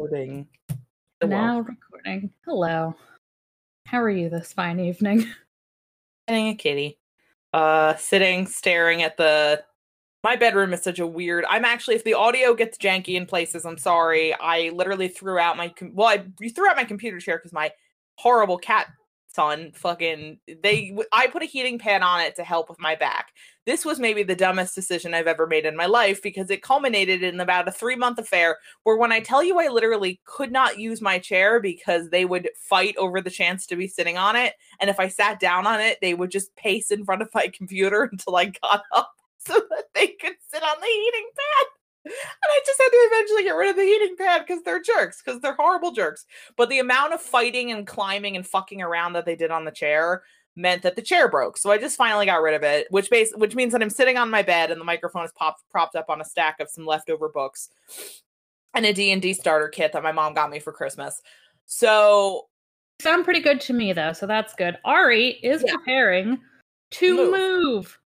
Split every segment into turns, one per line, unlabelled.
Recording.
Now recording. Hello. How are you this fine evening?
Petting a kitty. Uh, sitting, staring at the. My bedroom is such a weird. I'm actually, if the audio gets janky in places, I'm sorry. I literally threw out my. com- Well, I threw out my computer chair because my horrible cat son fucking they I put a heating pad on it to help with my back. This was maybe the dumbest decision I've ever made in my life because it culminated in about a 3 month affair where when I tell you I literally could not use my chair because they would fight over the chance to be sitting on it and if I sat down on it they would just pace in front of my computer until I got up so that they could sit on the heating pad. And I just had to eventually get rid of the heating pad because they're jerks, because they're horrible jerks. But the amount of fighting and climbing and fucking around that they did on the chair meant that the chair broke. So I just finally got rid of it, which base which means that I'm sitting on my bed and the microphone is popped propped up on a stack of some leftover books and a D&D starter kit that my mom got me for Christmas. So
Sound pretty good to me though, so that's good. Ari is
Yeah.
preparing to
Move.
move.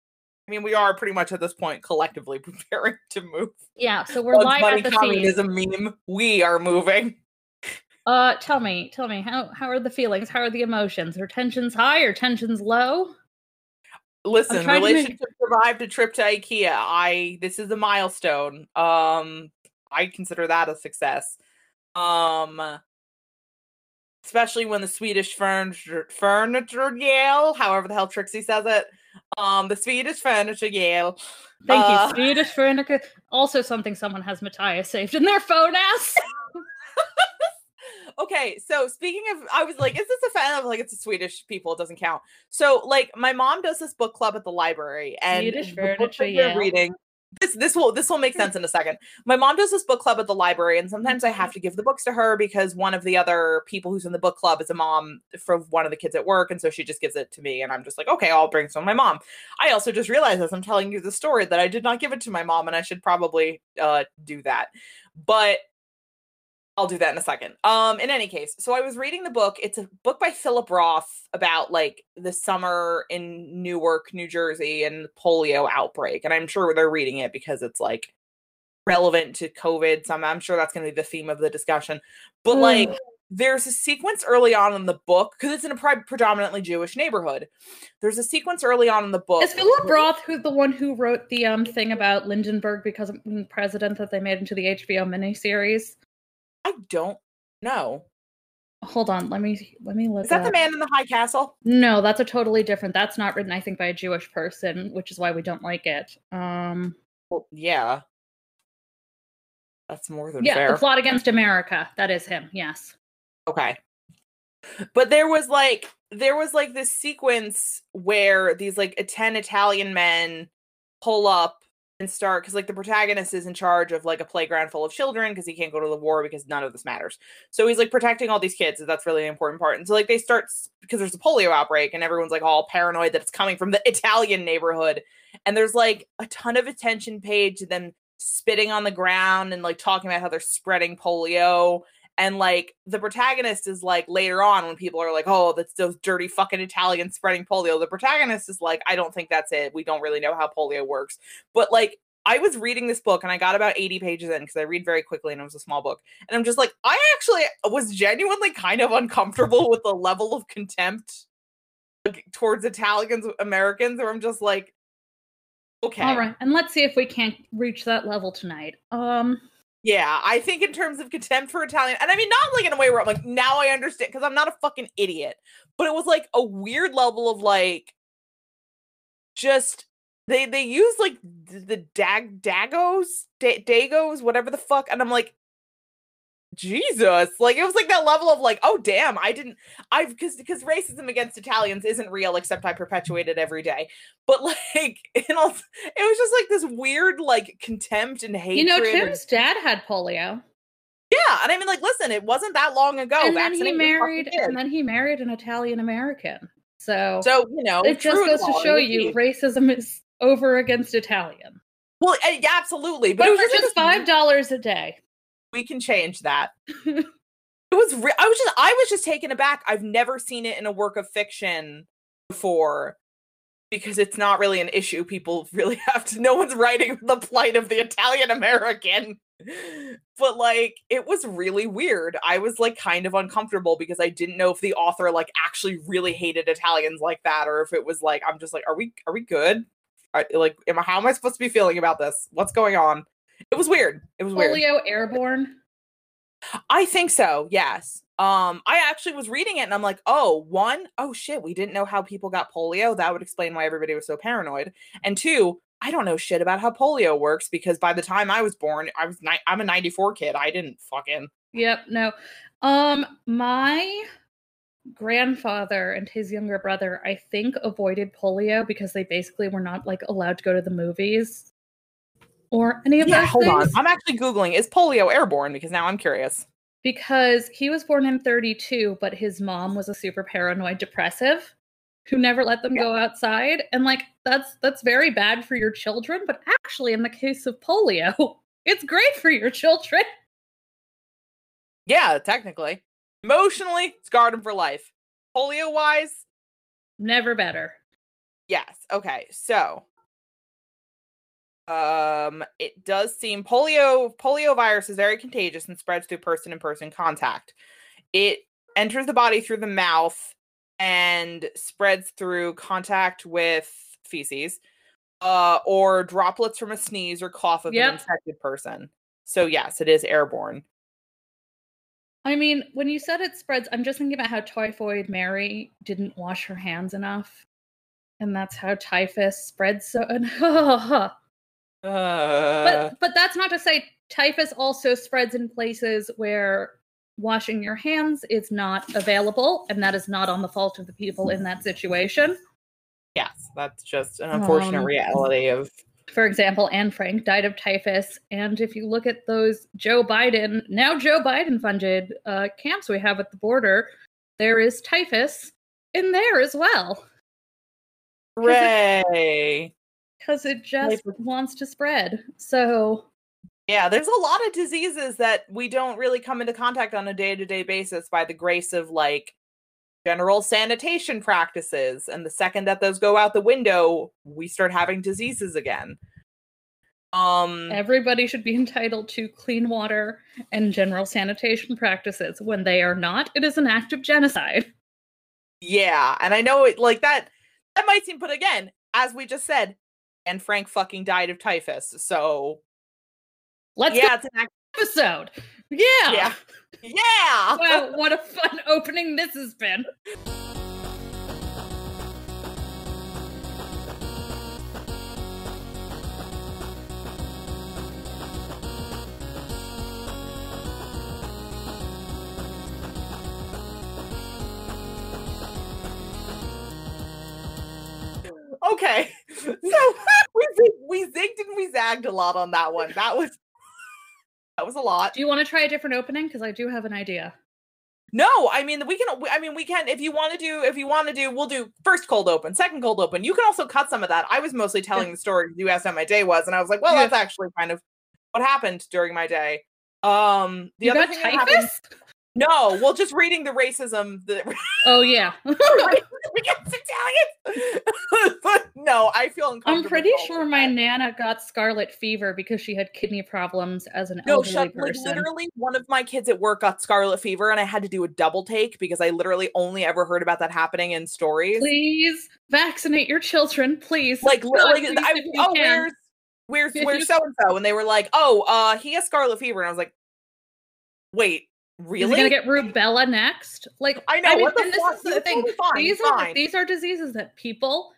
I mean, we are pretty much at this point collectively preparing to move.
Yeah, so we're
Bugs
live
Bunny
at the scene.
communism meme. We are moving.
Uh tell me, tell me, how how are the feelings? How are the emotions? Are tensions high or tensions low?
Listen,
trying to
relationship survived a trip to IKEA. I this is a milestone. Um, I consider that a success. Um, especially when the Swedish furniture furniture Yale, however the hell Trixie says it. Um, the Swedish furniture Yale.
Thank
Uh,
you, Swedish furniture. Also something someone has Matthias saved in their phone ass.
okay, so speaking of, I was like, is this a fan of like it's a Swedish people? It doesn't count. So like, my mom does this book club at the library, and
Swedish
the book that
furniture,
we're reading. This this will this will make sense in a second. My mom does this book club at the library, and sometimes I have to give the books to her because one of the other people who's in the book club is a mom for one of the kids at work, and so she just gives it to me, and I'm just like, okay, I'll bring some to my mom. I also just realized as I'm telling you the story that I did not give it to my mom, and I should probably uh do that. But I'll do that in a second. Um, in any case, so I was reading the book. It's a book by Philip Roth about like the summer in Newark, New Jersey, and the polio outbreak. And I'm sure they're reading it because it's like relevant to COVID. So I'm sure that's going to be the theme of the discussion. But like,
Ugh.
there's a sequence early on in the book because it's in a pre- predominantly Jewish neighborhood. There's a sequence early on in the book.
Is Philip Roth who's the one who wrote the um thing about Lindbergh becoming president that they made into the HBO miniseries?
I don't know.
Hold on, let me let me look.
Is that the man in the high castle?
No, that's a totally different. That's not written, I think, by a Jewish person, which is why we don't like it. Um,
Well, yeah. That's more than
yeah,
fair.
the plot against America. That is him. Yes.
Okay. But there was like there was like this sequence where these like 10 Italian men pull up and start because like the protagonist is in charge of like a playground full of children because he can't go to the war because none of this matters. So he's like protecting all these kids. And that's really an important part. And so like they start because there's a polio outbreak and everyone's like all paranoid that it's coming from the Italian neighborhood. And there's like a ton of attention paid to them spitting on the ground and like talking about how they're spreading polio and like the protagonist is like later on when people are like oh that's those dirty fucking italians spreading polio. The protagonist is like i don't think that's it. We don't really know how polio works. But like i was reading this book and i got about 80 pages in because i read very quickly and it was a small book. And i'm just like i actually was genuinely kind of uncomfortable with the level of contempt like, towards italians americans where i'm just like okay.
All right, and let's see if we can't reach that level tonight. Um,
Yeah, I think in terms of contempt for Italian, and I mean not like in a way where I'm like, now I understand because I'm not a fucking idiot, but it was like a weird level of like, just they they use like the dag dagos da- dagos whatever the fuck, and I'm like, Jesus, like it was like that level of like, oh damn, I didn't, I've because because racism against Italians isn't real except I perpetuate it every day, but like it was just like this weird like contempt and hatred.
you know,
and-
Tim's dad had polio,
yeah, and I mean, like, listen, it wasn't that long ago.
and then he
Vaccinate your fucking
married, and then he married an Italian American. So,
so you know,
it just goes to show you racism is over against Italian.
Well, uh, yeah, absolutely,
But
but,
it was just five dollars a day.
We can change that. it was. Re- I was just. I was just taken aback. I've never seen it in a work of fiction before. Because it's not really an issue, people really have to. No one's writing the plight of the Italian American. but like it was really weird. I was like kind of uncomfortable because I didn't know if the author like actually really hated Italians like that or if it was like I'm just like are we are we good? Are, like am I how am I supposed to be feeling about this? What's going on? It was weird. It was weird.
Polio airborne.
I think so. Yes. Um, I actually was reading it and I'm like, oh, one, oh shit, we didn't know how people got polio. That would explain why everybody was so paranoid. And two, I don't know shit about how polio works because by the time I was born, I was ni- I'm a 94 kid. I didn't fucking
Yep, no. Um my grandfather and his younger brother I think avoided polio because they basically were not like allowed to go to the movies or any of
Yeah,
those
hold on. I'm actually googling is polio airborne because now I'm curious.
because he was born in 32 but his mom was a super paranoid depressive who never let them go outside and like that's that's very bad for your children but actually in the case of polio it's great for your children
Yeah, technically. Emotionally, scarred him for life. Polio wise,
never better
Yes. Okay. So, um, it does seem polio polio virus is very contagious and spreads through person-in-person contact. It enters the body through the mouth and spreads through contact with feces, uh, or droplets from a sneeze or cough of
Yep.
an infected person. So yes, it is airborne.
I mean, when you said it spreads, I'm just thinking about how typhoid Mary didn't wash her hands enough. And that's how typhus spreads so
Uh,
but but that's not to say typhus also spreads in places where washing your hands is not available, and that is not on the fault of the people in that situation.
yes, that's just an unfortunate
Um,
reality of
For example, Anne Frank died of typhus, and if you look at those Joe Biden, now Joe Biden funded uh, camps we have at the border, there is typhus in there as well.
Ray.
Because it just
Typhus.
wants to spread. So
Yeah, there's a lot of diseases that we don't really come into contact on a day-to-day basis by the grace of like general sanitation practices and the second that those go out the window, we start having diseases again. Um
everybody should be entitled to clean water and general sanitation practices. When they are not, it is an act of genocide.
yeah, and I know it like that that might seem but again, as we just said, and Frank fucking died of typhus. So,
Let's
yeah, it's an
episode. Yeah.
yeah. Yeah.
Wow, what a fun opening this has been.
Okay, so we we zigged and we zagged a lot on that one. That was that was a lot.
Do you want to try a different opening? Because I do have an idea.
No, I mean we can. I mean we can. If you want to do, if you want to do, we'll do first cold open, second cold open. You can also cut some of that. I was mostly telling the story. You asked how my day was, and I was like, well,
Yeah.
that's actually kind of what happened during my day. Um, the
you
other thing that happened-
typhus?
no, well, just reading the racism, the
Oh yeah.
against Italians. but no, I feel uncomfortable.
I'm pretty sure my nana got scarlet fever because she had kidney problems as an
No,
elderly
shut, like literally, one of my kids at work got scarlet fever, and I had to do a double take because I literally only ever heard about that happening in stories.
Please vaccinate your children, please.
Like, literally,
God,
like
please,
I,
if
oh,
can.
where's where's
If
where's so and so? And they were like, oh, uh, he has scarlet fever, and I was like, wait,
Is
really?
he gonna get rubella next? Like
I know, what the
and
fuck?
This is the thing.
totally fine,
these
fine.
are these are diseases that people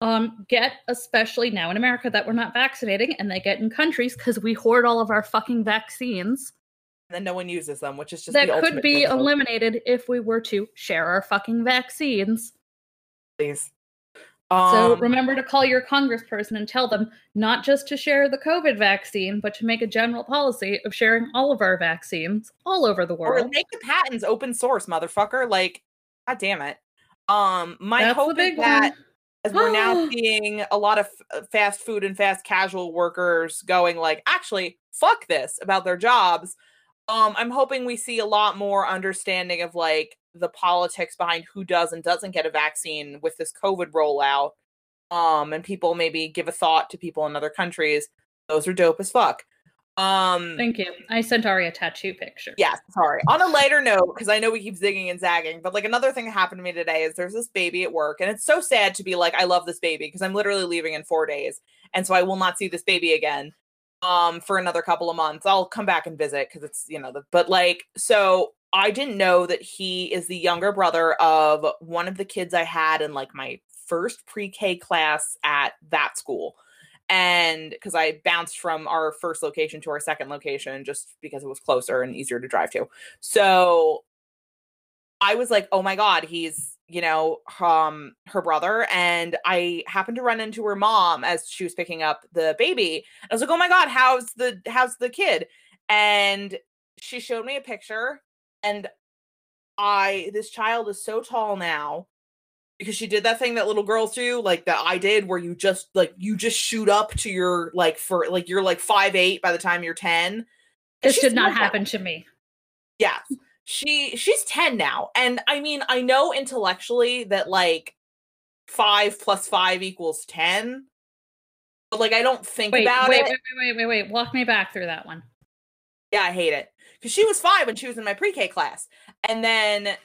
um get, especially now in America, that we're not vaccinating, and they get in countries because we hoard all of our fucking vaccines
and then no one uses them, which is just
that could be
joke.
eliminated if we were to share our fucking vaccines.
Please.
So
Um,
remember to call your congressperson and tell them not just to share the COVID vaccine, but to make a general policy of sharing all of our vaccines all over the
or
world.
make the patents open source, motherfucker. Like, god damn it. Um, my
That's
hope is that
one.
as we're now seeing a lot of f- fast food and fast casual workers going like actually fuck this about their jobs um i'm hoping we see a lot more understanding of like the politics behind who does and doesn't get a vaccine with this covid rollout um and people maybe give a thought to people in other countries those are dope as fuck Um
Thank you. I sent Ari a tattoo picture.
Yes, sorry. On a lighter note, because I know we keep zigging and zagging, but like another thing that happened to me today is there's this baby at work, and it's so sad to be like, I love this baby because I'm literally leaving in four days, and so I will not see this baby again um for another couple of months. I'll come back and visit because it's you know the but like so I didn't know that he is the younger brother of one of the kids I had in like my first pre-K class at that school and because I bounced from our first location to our second location just because it was closer and easier to drive to. So I was like, "Oh my god, he's, you know, um her brother." And I happened to run into her mom as she was picking up the baby. I was like, "Oh my god, how's the how's the kid?" And she showed me a picture and I this child is so tall now because she did that thing that little girls do, like that I did, where you just like you just shoot up to your like for like you're like five eight by the time you're ten.
This did not happen to me.
Yeah. she she's ten now, and I mean I know intellectually that like five plus five equals ten, but like I don't think
wait,
about
wait,
it.
Wait, wait, wait, wait, Walk me back through that one.
Yeah, I hate it because she was five when she was in my pre-K class, and then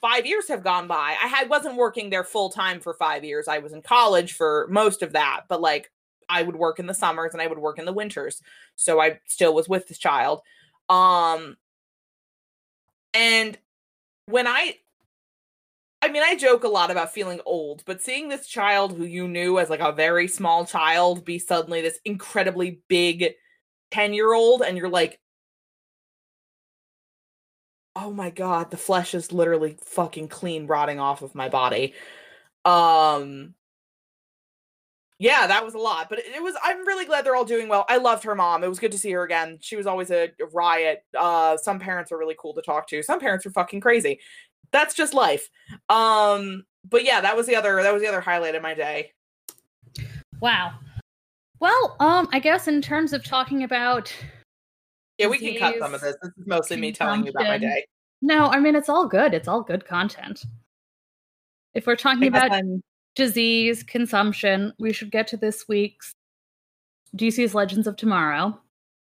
five years have gone by. I had wasn't working there full time for five years. I was in college for most of that, but like I would work in the summers and I would work in the winters. So I still was with this child. Um and when I I mean, I joke a lot about feeling old, but seeing this child who you knew as like a very small child be suddenly this incredibly big 10 year old, and you're like, oh my god, the flesh is literally fucking clean rotting off of my body. Um yeah, that was a lot, but it was I'm really glad they're all doing well. I loved her mom. It was good to see her again. She was always a riot. Uh some parents are really cool to talk to. Some parents are fucking crazy. That's just life. Um but yeah, that was the other that was the other highlight of my day.
Wow. Well, um I guess in terms of talking about
yeah, we can cut some of this. This is mostly me telling you about my day.
No, I mean it's all good. It's all good content. If we're talking about I'm... disease, consumption, we should get to this week's DC's Legends of Tomorrow.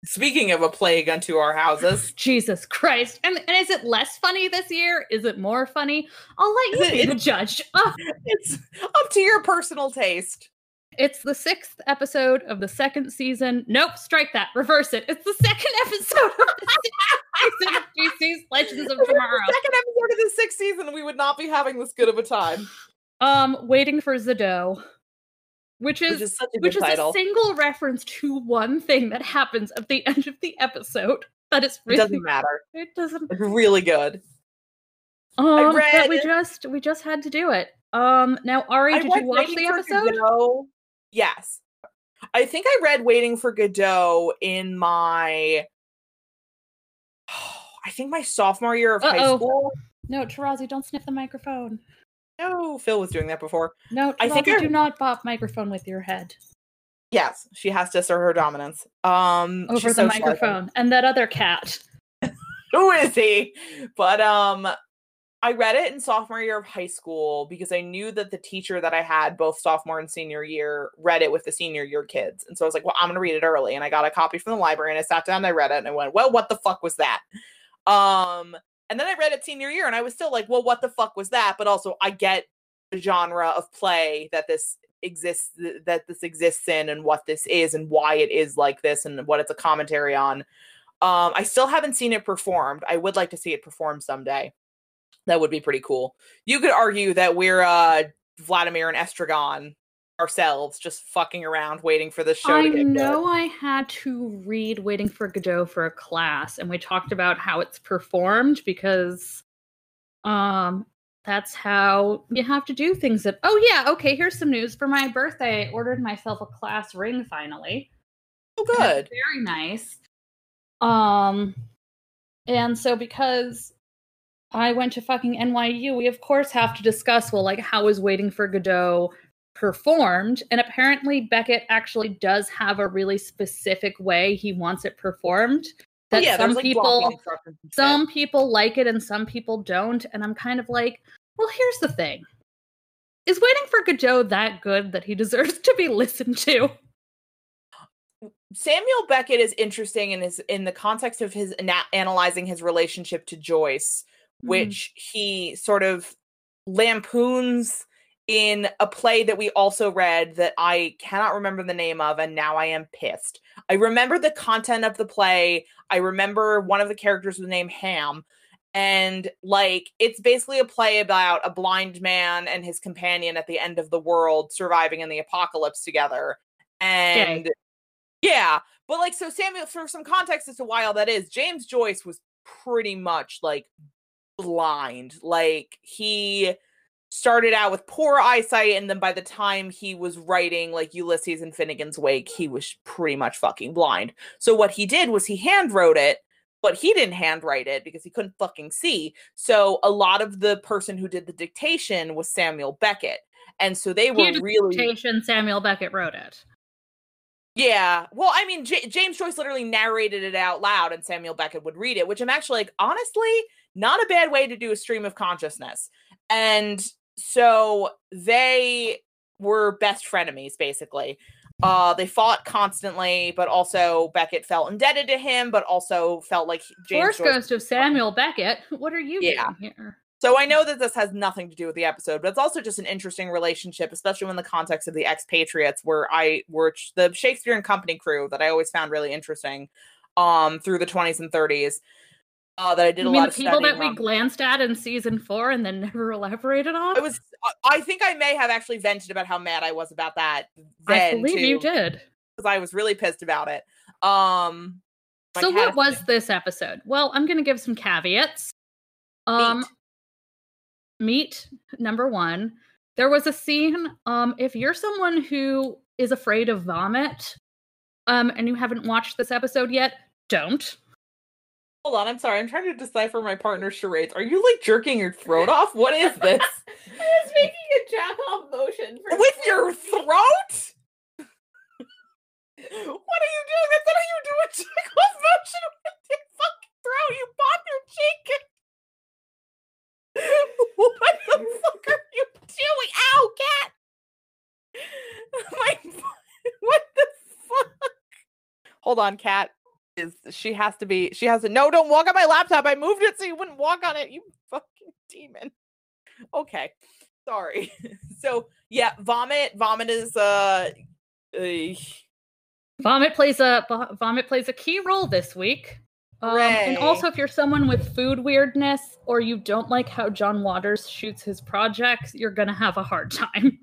Speaking of a plague unto our houses.
Jesus Christ. And, and, is it less funny this year? Is it more funny? I'll let you be the judge. Oh.
It's up to your personal taste.
It's the sixth episode of the second season. Nope, strike that. Reverse it. It's the second episode of the sixth season of Legends of Tomorrow.
second episode of the sixth season, we would not be having this good of a time.
Um, waiting for Zodot. Which is, which is, which is a single reference to one thing that happens at the end of the episode. That is really
it doesn't matter.
It doesn't.
It's really good.
Um, but we just we just had to do it. Um, now Ari, I did you watch the episode?
Godot. Yes. I think I read Waiting for Godot in my I think my sophomore year of Uh-oh. high school.
No, Tarazi, don't sniff the microphone.
No, Phil was doing that before.
No, Tarazi, I think I do not pop microphone with your head.
Yes, she has to assert her dominance. Um
over the so microphone. And that other cat.
Who is he? But um I read it in sophomore year of high school because I knew that the teacher that I had both sophomore and senior year read it with the senior year kids. And so I was like, well, I'm going to read it early. And I got a copy from the library and I sat down and I read it and I went, well, what the fuck was that? Um, and then I read it senior year and I was still like, well, what the fuck was that? But also, I get the genre of play that this exists, that this exists in and what this is and why it is like this and what it's a commentary on. Um, I still haven't seen it performed. I would like to see it performed someday. That would be pretty cool. You could argue that we're uh Vladimir and Estragon ourselves, just fucking around waiting for this show
I
to get
know
good.
I had to read Waiting for Godot for a class, and we talked about how it's performed because um that's how you have to do things that oh yeah, okay, here's some news. For my birthday, I ordered myself a class ring finally.
Oh good.
Very nice. Um and so because I went to fucking NYU, we of course have to discuss well, like, how is Waiting for Godot performed? And apparently, Beckett actually does have a really specific way he wants it performed. Oh, that yeah, some like people, some people like it and some people don't. And I'm kind of like, well, here's the thing: is Waiting for Godot that good that he deserves to be listened to?
Samuel Beckett is interesting in his in the context of his ana- analyzing his relationship to Joyce,
Mhm.
which he sort of lampoons in a play that we also read that I cannot remember the name of, and now I am pissed. I remember the content of the play. I remember one of the characters was named Ham. And like it's basically a play about a blind man and his companion at the end of the world surviving in the apocalypse together. And yeah, but like so Samuel for some context as to why all that is, James Joyce was pretty much like blind. Like he started out with poor eyesight and then by the time he was writing like Ulysses and Finnegan's Wake, he was pretty much fucking blind. So what he did was he hand wrote it, but he didn't handwrite it because he couldn't fucking see. So a lot of the person who did the dictation was Samuel Beckett. And so they were really
Dictation, Samuel Beckett wrote it.
Yeah. Well, I mean, J- James Joyce literally narrated it out loud and Samuel Beckett would read it, which I'm actually like, honestly, not a bad way to do a stream of consciousness. And so they were best frenemies, basically. Uh, they fought constantly, but also Beckett felt indebted to him, but also felt like James Joyce
Ghost of Samuel Beckett. What are you
Yeah.
doing here?
So I know that this has nothing to do with the episode, but it's also just an interesting relationship, especially in the context of the expatriates, where I were the Shakespeare and Company crew that I always found really interesting, um, through the 20s and 30s. Uh, that I did
You
a
mean
lot
the
of
people that we
on.
glanced at in season four and then never elaborated on?
I was, I- I think I may have actually vented about how mad I was about that.
I believe you did.
because I was really pissed about it. Um,
So what was this episode? Well, I'm gonna give some caveats. Um
Meat.
meat number one. There was a scene. Um, if you're someone who is afraid of vomit, um, and you haven't watched this episode yet, don't.
Hold on, I'm sorry. I'm trying to decipher my partner's charades. Are you like jerking your throat off? What is this?
I was making a jack off motion for
With your throat? what are you doing? That's not how you do a check off motion with your fucking throat. You pop your cheek. what the fuck are you doing? Ow, cat! My, what the fuck? Hold on, cat. Is she has to be? She has to. No, don't walk on my laptop. I moved it so you wouldn't walk on it. You fucking demon. Okay, sorry. so yeah, vomit. Vomit is uh. uh
Vomit plays a vomit plays a key role this week. Um, and also, if you're someone with food weirdness or you don't like how John Waters shoots his projects, you're gonna have a hard time.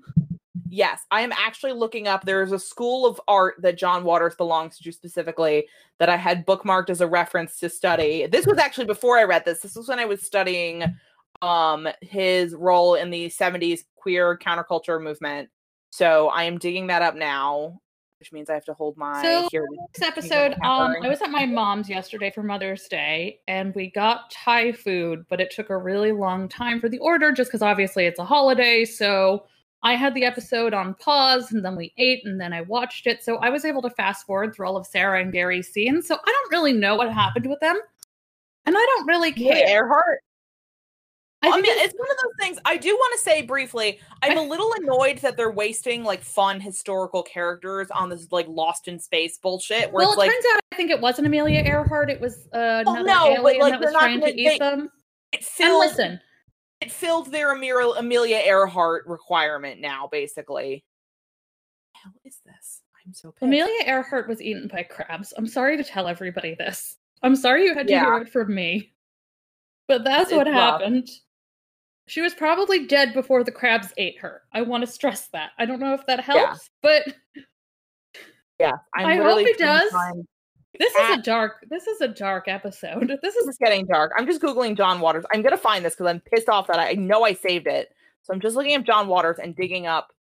Yes, I am actually looking up. There is a school of art that John Waters belongs to specifically that I had bookmarked as a reference to study. This was actually before I read this. This was when I was studying um his role in the 70s queer counterculture movement. So I am digging that up now, which means I have to hold my
So,
here.
This episode, um. I was at my mom's yesterday for Mother's Day, and we got Thai food, but it took a really long time for the order, just because obviously it's a holiday. So I had the episode on pause, and then we ate, and then I watched it. So I was able to fast forward through all of Sarah and Gary's scenes. So I don't really know what happened with them, and I don't really care.
Earhart.
I
I mean,
it's-
it's one of those things. I do want to say briefly, I'm a little annoyed that they're wasting like fun historical characters on this like Lost in Space bullshit. Where
well, it
like,
turns out I think it wasn't Amelia Earhart. It was uh,
Well,
another
no, but,
alien
like,
that was trying to eat
they-
them.
it
And listen,
it filled their Amelia, Amelia Earhart requirement now, basically. Hell is this? I'm so pissed.
Amelia Earhart was eaten by crabs. I'm sorry to tell everybody this. I'm sorry you had to
Yeah.
hear it from me. But that's
It's
what
rough.
happened. She was probably dead before the crabs ate her. I want to stress that. I don't know if that helps, but
Yeah, I'm
I hope it does.
find-
this is a dark this is a dark episode. This
This
is
is getting dark. I'm just googling John Waters. I'm gonna find this because I'm pissed off that I, I know I saved it. So I'm just looking up John Waters and digging up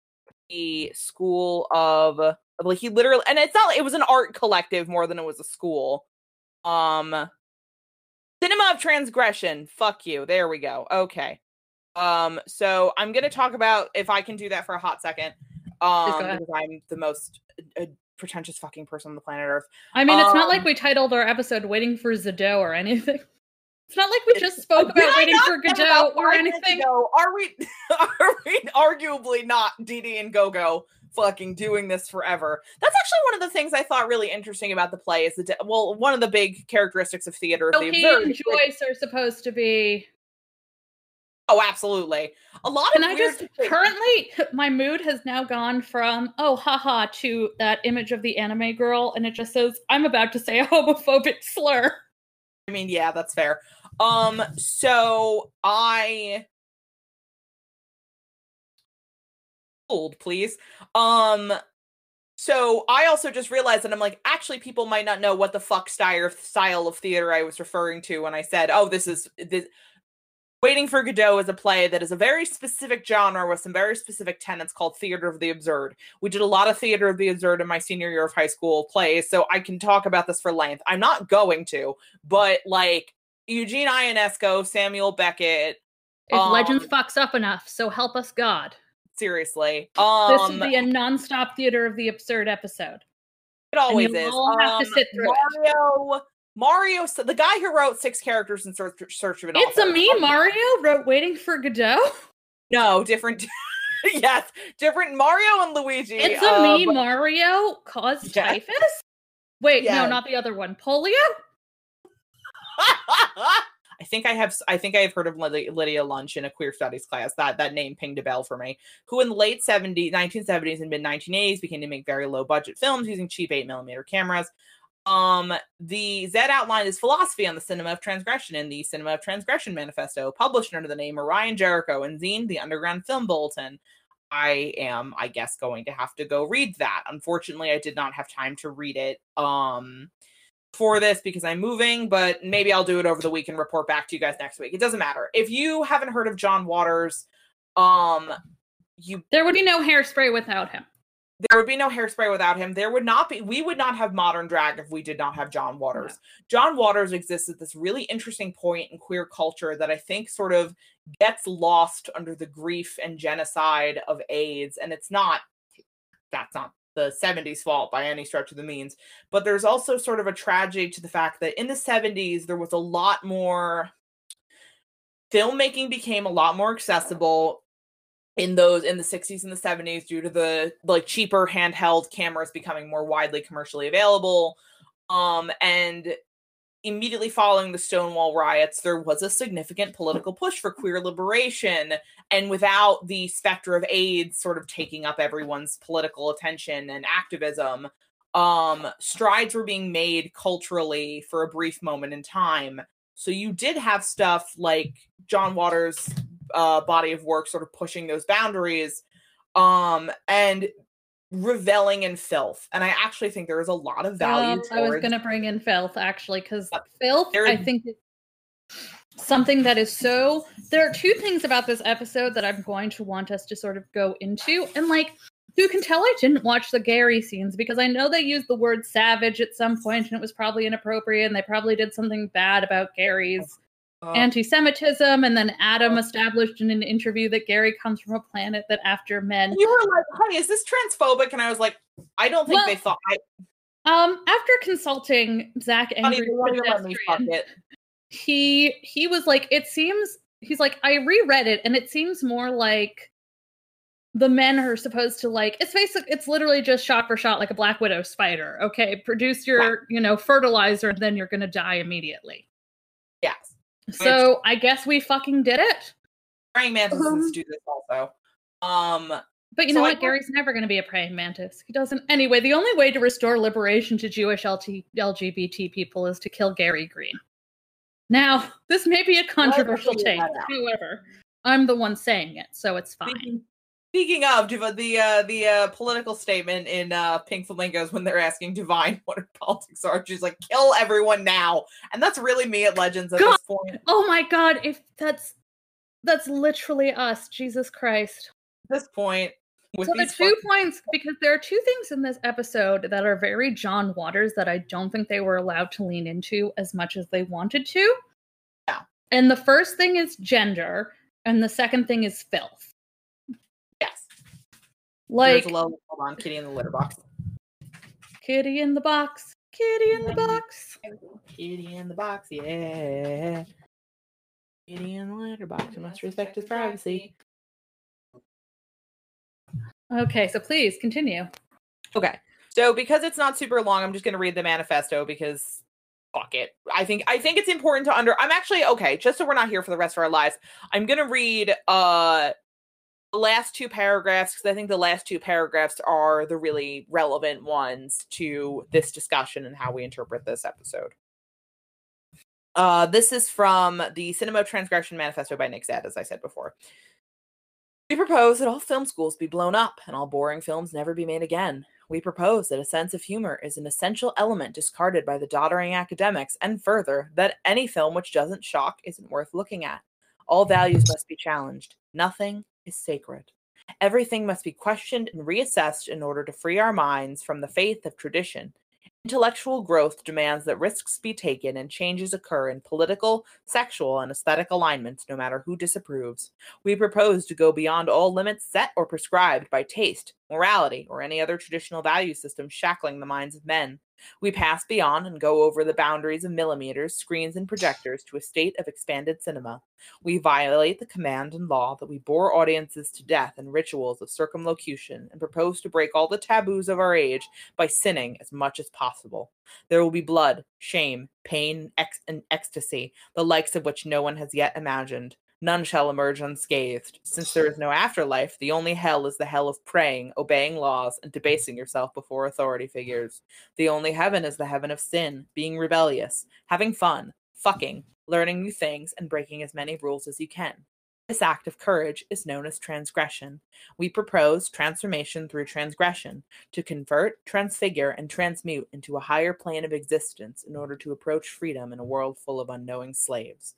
the school of of, like he literally and it's not like it was an art collective more than it was a school. Um Cinema of Transgression. Fuck you. There we go. Okay. Um so I'm gonna talk about if I can do that for a hot second. Um because I'm the most uh, pretentious fucking person on the planet Earth.
I mean, it's not like
Um,
we titled our episode Waiting for Zodot or anything. It's not like we just spoke about waiting for Godot or anything.
ago, Are we are we arguably not Dee and Gogo fucking doing this forever. That's actually one of the things I thought really interesting about the play is the well, one of the big characteristics of theater.
So
the
he and Joyce are supposed to be.
Oh, absolutely. A lot of
I
weird
just currently my mood has now gone from oh haha to that image of the anime girl and it just says I'm about to say a homophobic slur.
I mean, yeah, that's fair. Um, so I hold, please. Um, so I also just realized that I'm like, actually, people might not know what the fuck style style of theater I was referring to when I said, "Oh, this is this." Waiting for Godot is a play that is a very specific genre with some very specific tenets called theater of the absurd. We did a lot of theater of the absurd in my senior year of high school plays, so I can talk about this for length. I'm not going to, but like Eugene Ionesco, Samuel Beckett,
If
Um,
Legends fucks up enough, so help us God.
seriously.
This
Um
will be a non-stop theater of the absurd episode.
it always is.
all have to
Um,
sit through it.
Mario the guy who wrote six characters in search, search of an
It's a
Author.
me, Mario wrote Waiting for Godot.
No, different yes, different Mario and Luigi.
It's a
uh,
me, Mario caused
Yeah.
typhus. Wait,
Yeah.
no, not the other one. Polio.
I think I have. I think I have heard of Lydia, Lydia Lunch in a queer studies class. That that name pinged a bell for me. Who in the late 70s, 1970s, and mid 1980s began to make very low budget films using cheap eight millimeter cameras. Um, the Zedd outlined his philosophy on the cinema of transgression in the Cinema of Transgression Manifesto, published under the name Orion Jeriko and Zine, the Underground Film Bulletin. I am, I guess, going to have to go read that. Unfortunately, I did not have time to read it. Um, for this because I'm moving, but maybe I'll do it over the week and report back to you guys next week. It doesn't matter. If you haven't heard of John Waters, um you
There would be no hairspray without him.
There would be no hairspray without him. There would not be we would not have modern drag if we did not have John Waters. John Waters exists at this really interesting point in queer culture that I think sort of gets lost under the grief and genocide of AIDS and it's not that's not the 70s fault by any stretch of the means but there's also sort of a tragedy to the fact that in the 70s there was a lot more filmmaking became a lot more accessible in those in the 60s and the 70s due to the like cheaper handheld cameras becoming more widely commercially available. Um and immediately following the stonewall riots there was a significant political push for queer liberation and without the specter of AIDS sort of taking up everyone's political attention and activism um strides were being made culturally for a brief moment in time. So you did have stuff like John Waters uh body of work sort of pushing those boundaries um and reveling in filth and i actually think there is a lot of value
Um, I was going to bring in filth actually because
Uh,
filth,
there-
I think, is something that is so. There are two things about this episode that I'm going to want us to sort of go into, and like. You can tell I didn't watch the Gary scenes because I know they used the word savage at some point and it was probably inappropriate and they probably did something bad about Gary's
uh,
anti-Semitism, and then Adam established in an interview that Gary comes from a planet that after men.
you were like honey is this transphobic? And i was like i don't think
Well,
they thought i
Um, after consulting Zach Angry
they let me fuck
Pedestrian,
it.
he he was like, it seems he's like, I reread it, and it seems more like the men are supposed to like it's basically it's literally just shot for shot like a black widow spider okay? Produce your you know fertilizer and then you're gonna die immediately.
Yes
so i guess we fucking did it
praying mantises
Um,
do this also um
But you
So
know what?
don't-
Gary's never going to be a praying mantis. He doesn't. Anyway, the only way to restore liberation to Jewish LT, LGBT people is to kill Gary Green. Now, this may be a controversial take. However, I'm the one saying it, so it's fine.
Speaking, speaking of the uh, the uh, political statement in uh, Pink Flamingos when they're asking Divine what her politics are, she's like, "Kill everyone now," and that's really me at Legends at
God.
this point.
Oh my god! If that's that's literally us, Jesus Christ.
At this point, with
So the two
fucking-
points, because there are two things in this episode that are very John Waters that I don't think they were allowed to lean into as much as they wanted to.
Yeah.
And the first thing is gender, and the second thing is filth. Like
there's a low. Hold on, Kitty in the litter box.
kitty in the box, kitty in the box.
Kitty in the box, yeah. Kitty in the litter box. We must respect his privacy.
Okay, so please continue.
Okay. So because it's not super long, I'm just going to read the manifesto because fuck it. I think I think it's important to under I'm actually okay, just so we're not here for the rest of our lives. I'm going to read uh last two paragraphs because I think the last two paragraphs are the really relevant ones to this discussion and how we interpret this episode. Uh, this is from the Cinema Transgression Manifesto by Nick Zedd, as I said before. We propose that all film schools be blown up and all boring films never be made again. We propose that a sense of humor is an essential element discarded by the doddering academics, and further, that any film which doesn't shock isn't worth looking at. All values must be challenged. Nothing is sacred. Everything must be questioned and reassessed in order to free our minds from the faith of tradition. Intellectual growth demands that risks be taken and changes occur in political, sexual, and aesthetic alignments, no matter who disapproves. We propose to go beyond all limits set or prescribed by taste, morality, or any other traditional value system shackling the minds of men. We pass beyond and go over the boundaries of millimeters, screens, and projectors to a state of expanded cinema. We violate the command and law that we bore audiences to death in rituals of circumlocution and propose to break all the taboos of our age by sinning as much as possible. There will be blood, shame, pain, ex- and ecstasy, the likes of which no one has yet imagined. None shall emerge unscathed. Since there is no afterlife, the only hell is the hell of praying, obeying laws, and debasing yourself before authority figures. The only heaven is the heaven of sin, being rebellious, having fun, fucking, learning new things, and breaking as many rules as you can. This act of courage is known as transgression. We propose transformation through transgression to convert, transfigure, and transmute into a higher plane of existence in order to approach freedom in a world full of unknowing slaves.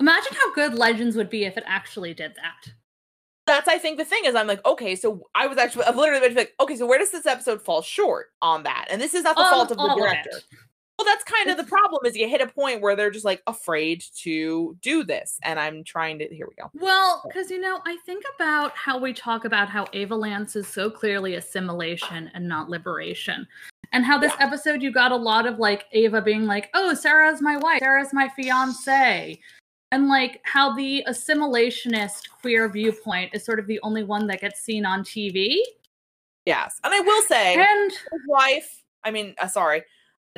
Imagine how good Legends would be if it actually did that.
That's I think the thing is I'm like okay so I was actually I've literally been like okay so where does this episode fall short on that and this is not the fault of the
all of
director. well, that's kind of the problem is you hit a point where they're just like afraid to do this, and I'm trying to. Here we go.
Well, because you know, I think about how we talk about how Ava Lance is so clearly assimilation and not liberation. And how this episode you got a lot of like Ava being like, oh, Sarah's my wife, Sarah's my fiance. And like how the assimilationist queer viewpoint is sort of the only one that gets seen on TV.
Yes, and I will say
And
his wife. I mean, uh, sorry,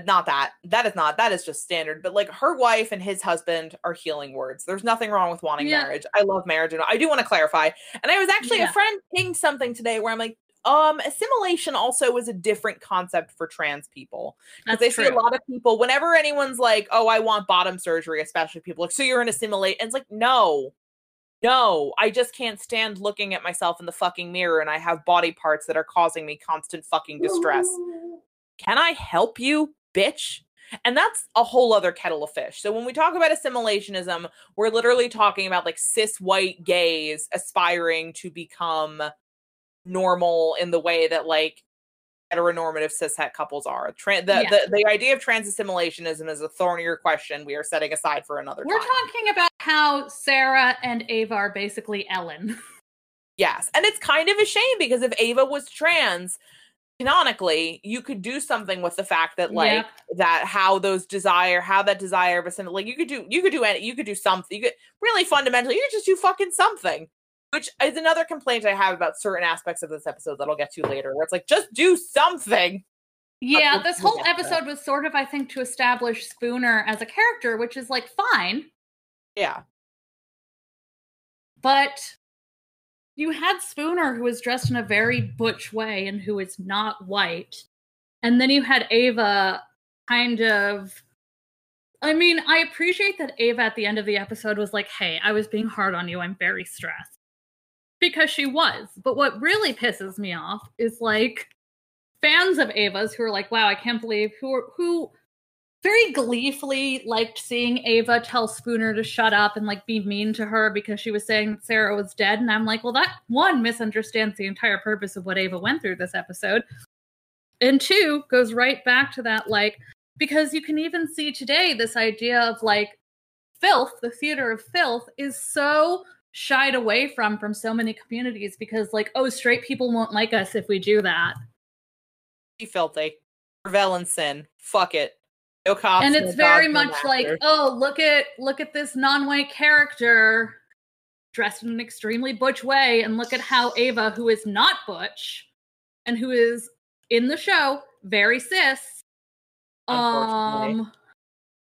not that. That is not. That is just standard. But like her wife and his husband are healing words. There's nothing wrong with wanting
Yeah.
marriage. I love marriage, and I do want to clarify. And I was actually
Yeah.
a friend pinged something today where I'm like, um, assimilation also is a different concept for trans people. Because
that's
they see a lot of people whenever anyone's like, "Oh, I want bottom surgery," especially people like, "So you're an assimilate?" And it's like, no, no, I just can't stand looking at myself in the fucking mirror, and I have body parts that are causing me constant fucking distress. Can I help you, bitch? And that's a whole other kettle of fish. So when we talk about assimilationism, we're literally talking about like cis white gays aspiring to become normal in the way that like heteronormative cishet couples are. Tran the,
Yeah.
the the idea of trans assimilationism is a thornier question we are setting aside for another
We're
time.
talking about how Sarah and Ava are basically Ellen.
Yes. And it's kind of a shame because if Ava was trans, canonically, you could do something with the fact that like
Yep.
that how those desire, how that desire of assimil- like you could do you could do any you could do something. You could really fundamentally you could just do fucking something. Which is another complaint I have about certain aspects of this episode that I'll get to later, where it's like, just do something.
Yeah,
we'll-
this whole
get to that.
episode was sort of, I think, to establish Spooner as a character, which is like fine,
Yeah.
but you had Spooner who was dressed in a very butch way and who is not white. And then you had Ava kind of. I mean, I appreciate that Ava at the end of the episode was like, hey, I was being hard on you. I'm very stressed. Because she was. But what really pisses me off is like fans of Ava's who are like, wow, I can't believe who who very gleefully liked seeing Ava tell Spooner to shut up and like be mean to her because she was saying Sarah was dead. And I'm like, well, that one misunderstands the entire purpose of what Ava went through this episode. And two goes right back to that, like, because you can even see today this idea of like filth, the theater of filth, is so shied away from from so many communities because like, oh, straight people won't like us if we do that.
Be filthy. Revel in sin. Fuck it. No cops.
and
no
it's very
dogs, no
much like oh look at look at this non-white character dressed in an extremely butch way, and look at how Ava, who is not butch, and who is in the show very cis, um,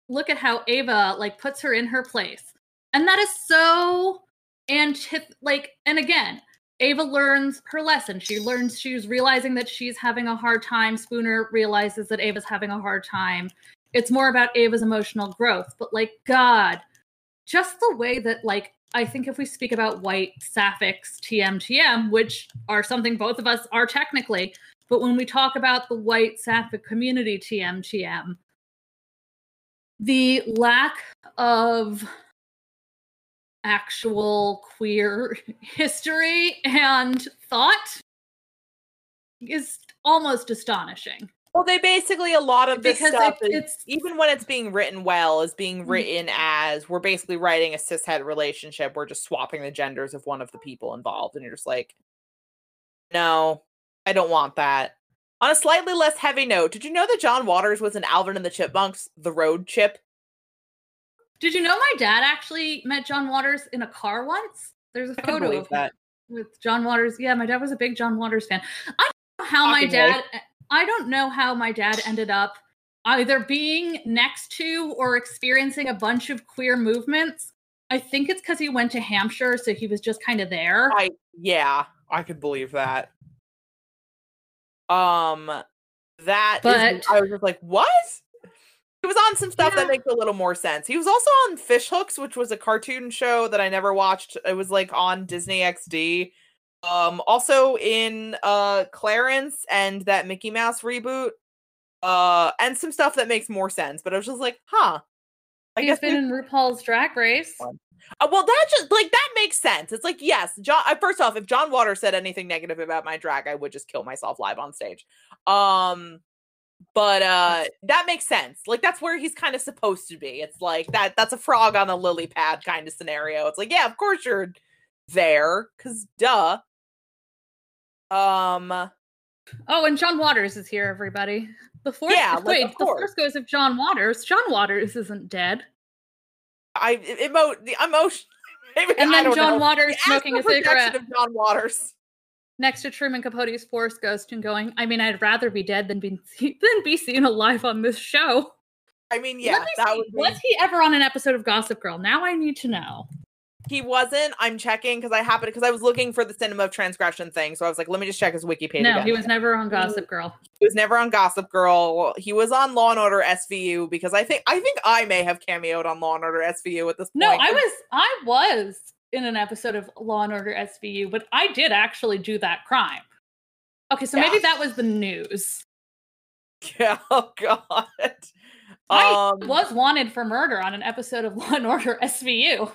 look at how Ava like puts her in her place, and that is so antith like. And again, Ava learns her lesson. She learns she's realizing that she's having a hard time. Spooner realizes that Ava's having a hard time. It's more about Ava's emotional growth. But like, God, just the way that like I think if we speak about white sapphics TMTM, which are something both of us are technically, but when we talk about the white sapphic community TMTM, the lack of actual queer history and thought is almost astonishing.
Well, they basically a lot of this
Because
stuff
it-
is
it's-
even when it's being written well is being
Mhm.
written as we're basically writing a cishet relationship. We're just swapping the genders of one of the people involved, and you're just like, no, I don't want that. On a slightly less heavy note, did you know that John Waters was in Alvin and the Chipmunks, the road chip?
Did you know my dad actually met John Waters in a car once? There's a photo of
that.
with John Waters. Yeah, my dad was a big John Waters fan. I don't know how my
Fucking
dad I don't know how my dad ended up either being next to or experiencing a bunch of queer movements. I think it's because he went to Hampshire, so he was just kind of there.
I yeah, I could believe that. Um, that
But-
I was just like, what? He was on some stuff
Yeah.
that makes a little more sense. He was also on Fish Hooks, which was a cartoon show that I never watched. It was like on Disney XD. Um, also in uh Clarence and that Mickey Mouse reboot. Uh, and some stuff that makes more sense. But I was just like, huh. I
He's
guess
been in RuPaul's Drag Race.
Uh, well, that just like that makes sense. It's like yes, John. Uh, first off, if John Waters said anything negative about my drag, I would just kill myself live on stage. Um, but uh, that makes sense. Like that's where he's kind of supposed to be. It's like that. That's a frog on a lily pad kind of scenario. It's like yeah, of course you're there, cause duh. Um,
Oh, and John Waters is here, everybody. The force,
Yeah, like,
wait, the force goes of John Waters. John Waters isn't dead.
I emote the emotion.
And then John
know.
Waters
The
smoking a cigarette
of John Waters.
Next to Truman Capote's force ghost and going, I mean, I'd rather be dead than be than be seen alive on this show.
I mean, yeah,
me
that
see,
would be.
Was he ever on an episode of Gossip Girl? Now I need to know.
He wasn't. I'm checking because I happened because I was looking for the cinema of transgression thing. So I was like, let me just check his Wikipedia.
no, he was never on Gossip Girl.
He was never on Gossip Girl. He was on Law and Order SVU because I think I think I may have cameoed on Law and Order SVU at this point.
No, I was I was in an episode of Law and Order SVU, but I did actually do that crime. Okay, so maybe that was the news.
Yeah. Oh God.
I
Um,
was wanted for murder on an episode of Law and Order SVU.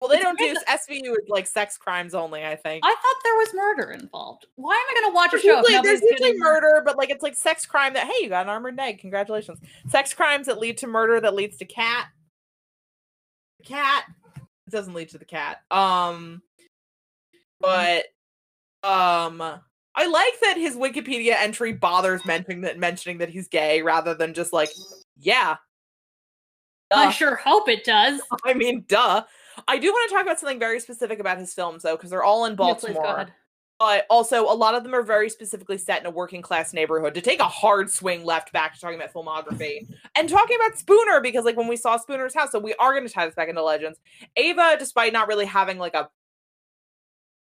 well, they
it's
don't do SVU with like sex crimes only. I think.
I thought there was murder involved. Why am I going to watch a show?
Usually, there's usually murder, but like it's like sex crime that hey, you got an armored egg. Congratulations. Sex crimes that lead to murder that leads to cat. Cat. It doesn't lead to the cat. Um, but um, I like that his Wikipedia entry bothers mentioning that mentioning that he's gay rather than just like, yeah.
I sure hope it does.
I mean, duh. I do want to talk about something very specific about his films though, because they're all in Baltimore. But also a lot of them are very specifically set in a working class neighborhood to take a hard swing left back to talking about filmography and talking about spooner because like when we saw spooner's house so we are going to tie this back into legends ava despite not really having like a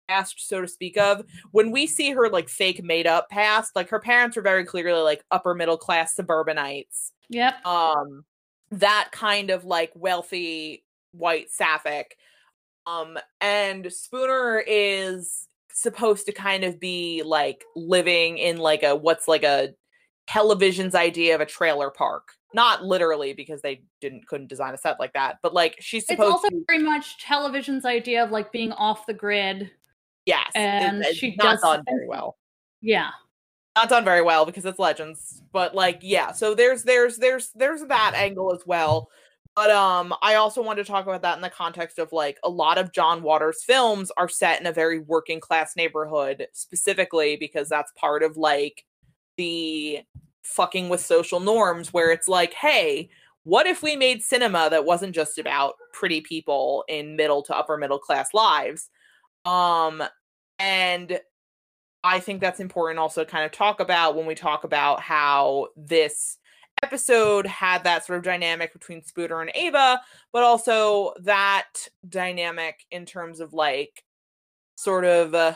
past so to speak of when we see her like fake made up past like her parents were very clearly like upper middle class suburbanites
Yep.
um that kind of like wealthy white sapphic um and spooner is supposed to kind of be like living in like a what's like a television's idea of a trailer park not literally because they didn't couldn't design a set like that but like she's supposed It's
also
to
very much television's idea of like being off the grid.
yes
and
it's
she
not
does-
done very well
Yeah.
not done very well because it's legends but like yeah so there's there's there's there's that angle as well but um i also wanted to talk about that in the context of like a lot of john waters films are set in a very working class neighborhood specifically because that's part of like the fucking with social norms where it's like hey what if we made cinema that wasn't just about pretty people in middle to upper middle class lives? Um, and I think that's important also to kind of talk about when we talk about how this episode had that sort of dynamic between Spooner and Ava, but also that dynamic in terms of like sort of uh,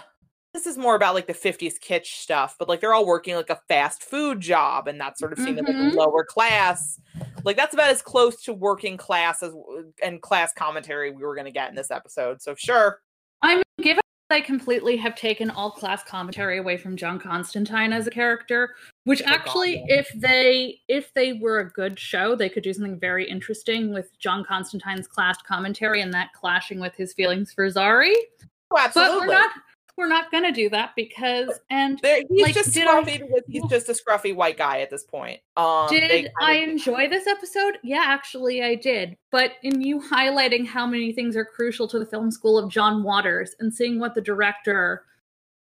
this is more about like the 50s kitsch stuff, but like they're all working like a fast food job and that sort of seen mm-hmm. like lower class. Like that's about as close to working class as and class commentary we were going to get in this episode. So sure.
I'm given I completely have taken all class commentary away from John Constantine as a character, which actually if they if they were a good show, they could do something very interesting with John Constantine's class commentary and that clashing with his feelings for Zari.
Oh, absolutely.
But we're not we're not going to do that because and
there, he's like, just scruffy I, because he's just a scruffy white guy at this point. Um,
did I of, enjoy this episode? Yeah, actually, I did. But in you highlighting how many things are crucial to the film school of John Waters and seeing what the director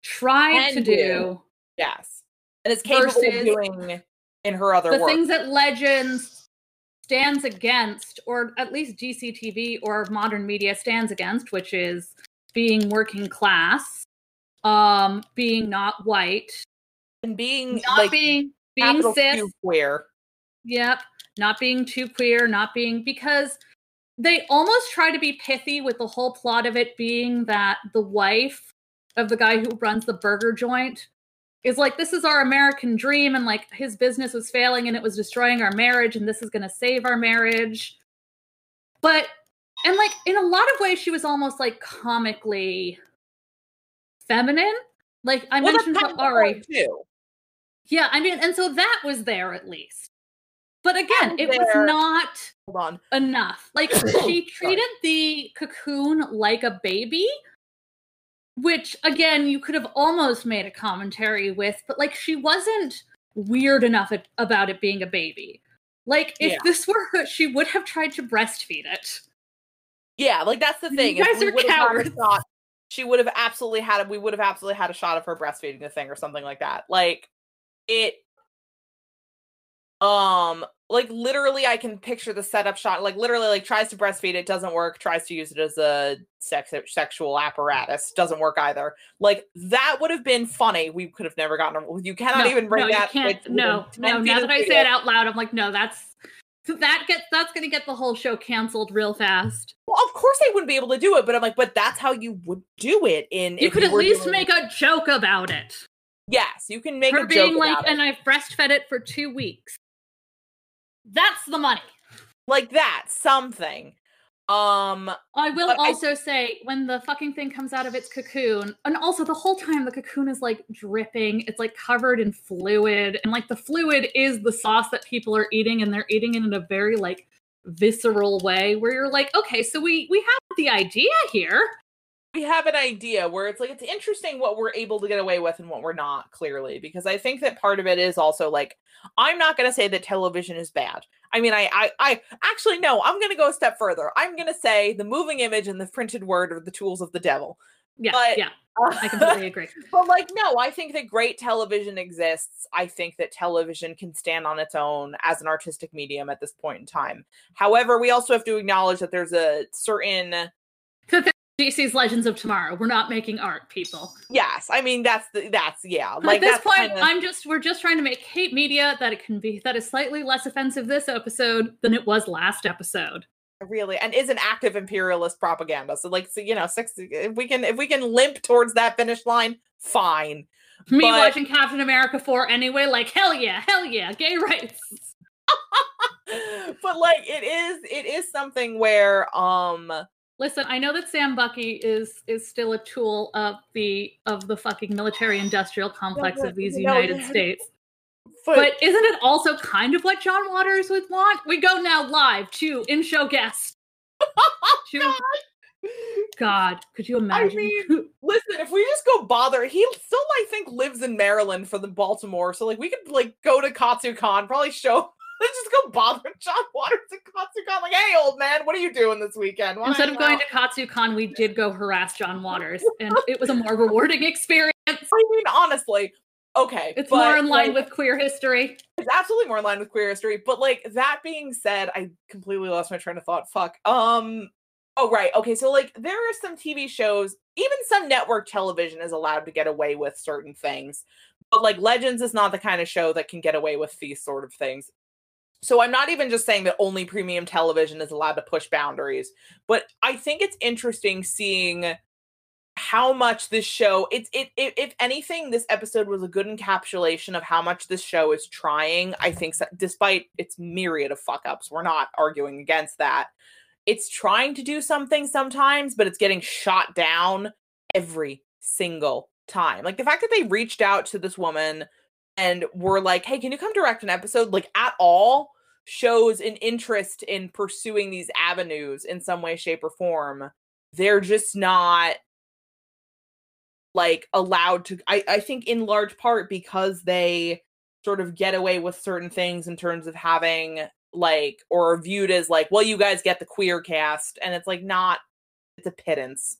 tried to do, do,
yes, and is capable of doing in her other
the
work.
things that Legends stands against, or at least GCTV or modern media stands against, which is being working class um being not white.
And being
not like, being being cis.
Queer.
Yep. Not being too queer not being because they almost try to be pithy with the whole plot of it being that the wife of the guy who runs the burger joint is like this is our american dream and like his business was failing and it was destroying our marriage and this is going to save our marriage. But and like in a lot of ways she was almost like comically feminine. Like I well, mentioned Ari too. Yeah, I mean, and so that was there at least. But again, it was not
Hold on.
enough. Like she treated the cocoon like a baby, which again, you could have almost made a commentary with, but like she wasn't weird enough at, about it being a baby. Like if yeah. this were her, she would have tried to breastfeed it.
Yeah, like that's the thing.
You guys are cowards.
Thought, she would have absolutely had we would have absolutely had a shot of her breastfeeding the thing or something like that. Like it um like literally I can picture the setup shot like literally like tries to breastfeed it doesn't work tries to use it as a sex sexual apparatus doesn't work either. Like that would have been funny. We could have never gotten you cannot
no,
even bring
no,
that
with, no no now that I say it out loud I'm like no that's that gets that's gonna get the whole show canceled real fast.
Well, of course they wouldn't be able to do it, but I'm like, but that's how you would do it. In
you could
you
at least make a joke about it.
Yes, you can make
Her being
like,
and I've breastfed it for two weeks. That's the money.
Like that, something. Um,
I will also I, say when the fucking thing comes out of its cocoon, and also the whole time the cocoon is like dripping, it's like covered in fluid, and like the fluid is the sauce that people are eating, and they're eating it in a very like visceral way where you're like, okay, so we we have the idea here
we have an idea where it's like it's interesting what we're able to get away with and what we're not clearly because i think that part of it is also like i'm not going to say that television is bad. I mean I, I i actually no i'm going to go a step further. I'm going to say the moving image and the printed word are the tools of the devil.
Yeah but, yeah. I completely agree.
but like no i think that great television exists. I think that television can stand on its own as an artistic medium at this point in time. However we also have to acknowledge that there's a certain
DC's Legends of Tomorrow. We're not making art, people.
Yes, I mean that's the that's yeah.
Like at this point, kinda... I'm just we're just trying to make hate media that it can be that is slightly less offensive this episode than it was last episode.
Really, and is an active imperialist propaganda. So like, so, you know, six. If we can if we can limp towards that finish line, fine.
Me but... watching Captain America four anyway, like hell yeah, hell yeah, gay rights.
but like, it is it is something where um
Listen, I know that Sam Bucky is is still a tool of the of the fucking military industrial complex of these United States. But, but, isn't it also kind of what John Waters would want? We go now live to in show guest.
to, God.
God, could you imagine?
I mean, listen, if we just go bother, he still I think lives in Maryland for the Baltimore, so like we could like go to Katsucon, probably show Let's just go bother John Waters at KatsuCon. Like, hey, old man, what are you doing this weekend?
Why Instead of going to KatsuCon, we did go harass John Waters, and it was a more rewarding experience.
I mean, honestly, okay.
It's
but,
more in line
like,
with queer history.
it's absolutely more in line with queer history. But like that being said, I completely lost my train of thought. Fuck. Um. Oh right. Okay. So like there are some TV shows, even some network television is allowed to get away with certain things, but like Legends is not the kind of show that can get away with these sort of things. So I'm not even just saying that only premium television is allowed to push boundaries, but I think it's interesting seeing how much this show it's it, it if anything this episode was a good encapsulation of how much this show is trying. I think so, despite its myriad of fuck ups we're not arguing against that. It's trying to do something sometimes but it's getting shot down every single time. Like the fact that they reached out to this woman and were like hey can you come direct an episode? like at all shows an interest in pursuing these avenues in some way shape or form they're just not like allowed to I, I think in large part because they sort of get away with certain things in terms of having like or viewed as like well you guys get the queer cast and it's like not it's a pittance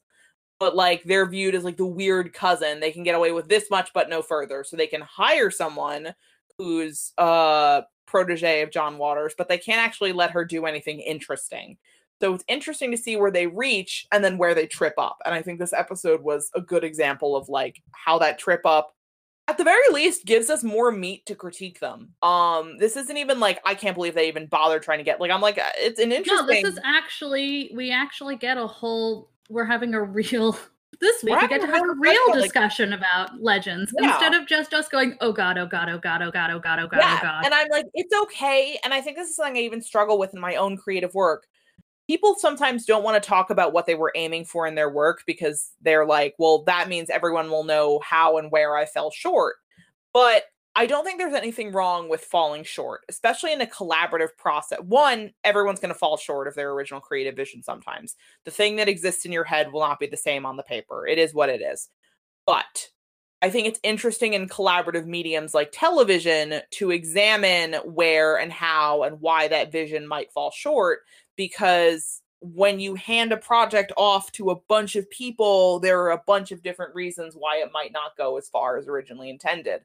but like they're viewed as like the weird cousin they can get away with this much but no further so they can hire someone who's uh protege of john waters but they can't actually let her do anything interesting so it's interesting to see where they reach and then where they trip up. And I think this episode was a good example of like how that trip up at the very least gives us more meat to critique them. Um this isn't even like I can't believe they even bothered trying to get like I'm like it's an interesting
No, this is actually we actually get a whole we're having a real this week we get to have a
real
real
discussion, like-
about legends
Yeah.
instead of just us going, oh god, oh god, oh god, oh god, oh god, oh god, oh
yeah.
oh god.
And I'm like, it's okay. And I think this is something I even struggle with in my own creative work. People sometimes don't want to talk about what they were aiming for in their work because they're like, well, that means everyone will know how and where I fell short. But I don't think there's anything wrong with falling short, especially in a collaborative process. One, everyone's going to fall short of their original creative vision sometimes. The thing that exists in your head will not be the same on the paper. It is what it is. But I think it's interesting in collaborative mediums like television to examine where and how and why that vision might fall short because when you hand a project off to a bunch of people, there are a bunch of different reasons why it might not go as far as originally intended.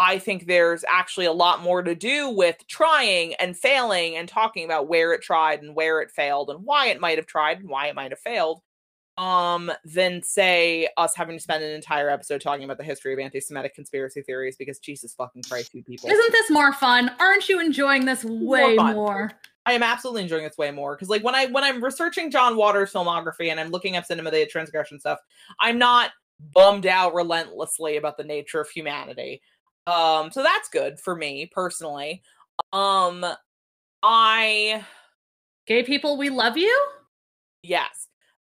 I think there's actually a lot more to do with trying and failing and talking about where it tried and where it failed and why it might have tried and why it might have failed um than say us having to spend an entire episode talking about the history of anti-Semitic conspiracy theories because Jesus fucking Christ, you people.
Isn't this more fun? Aren't you enjoying this way
fun.
more?
I am absolutely enjoying this way more because like when I when I'm researching John Waters' filmography and I'm looking up cinema the transgression stuff, I'm not bummed out relentlessly about the nature of humanity. Um, so that's good for me personally. Um, I
Gay people, we love you.
yes.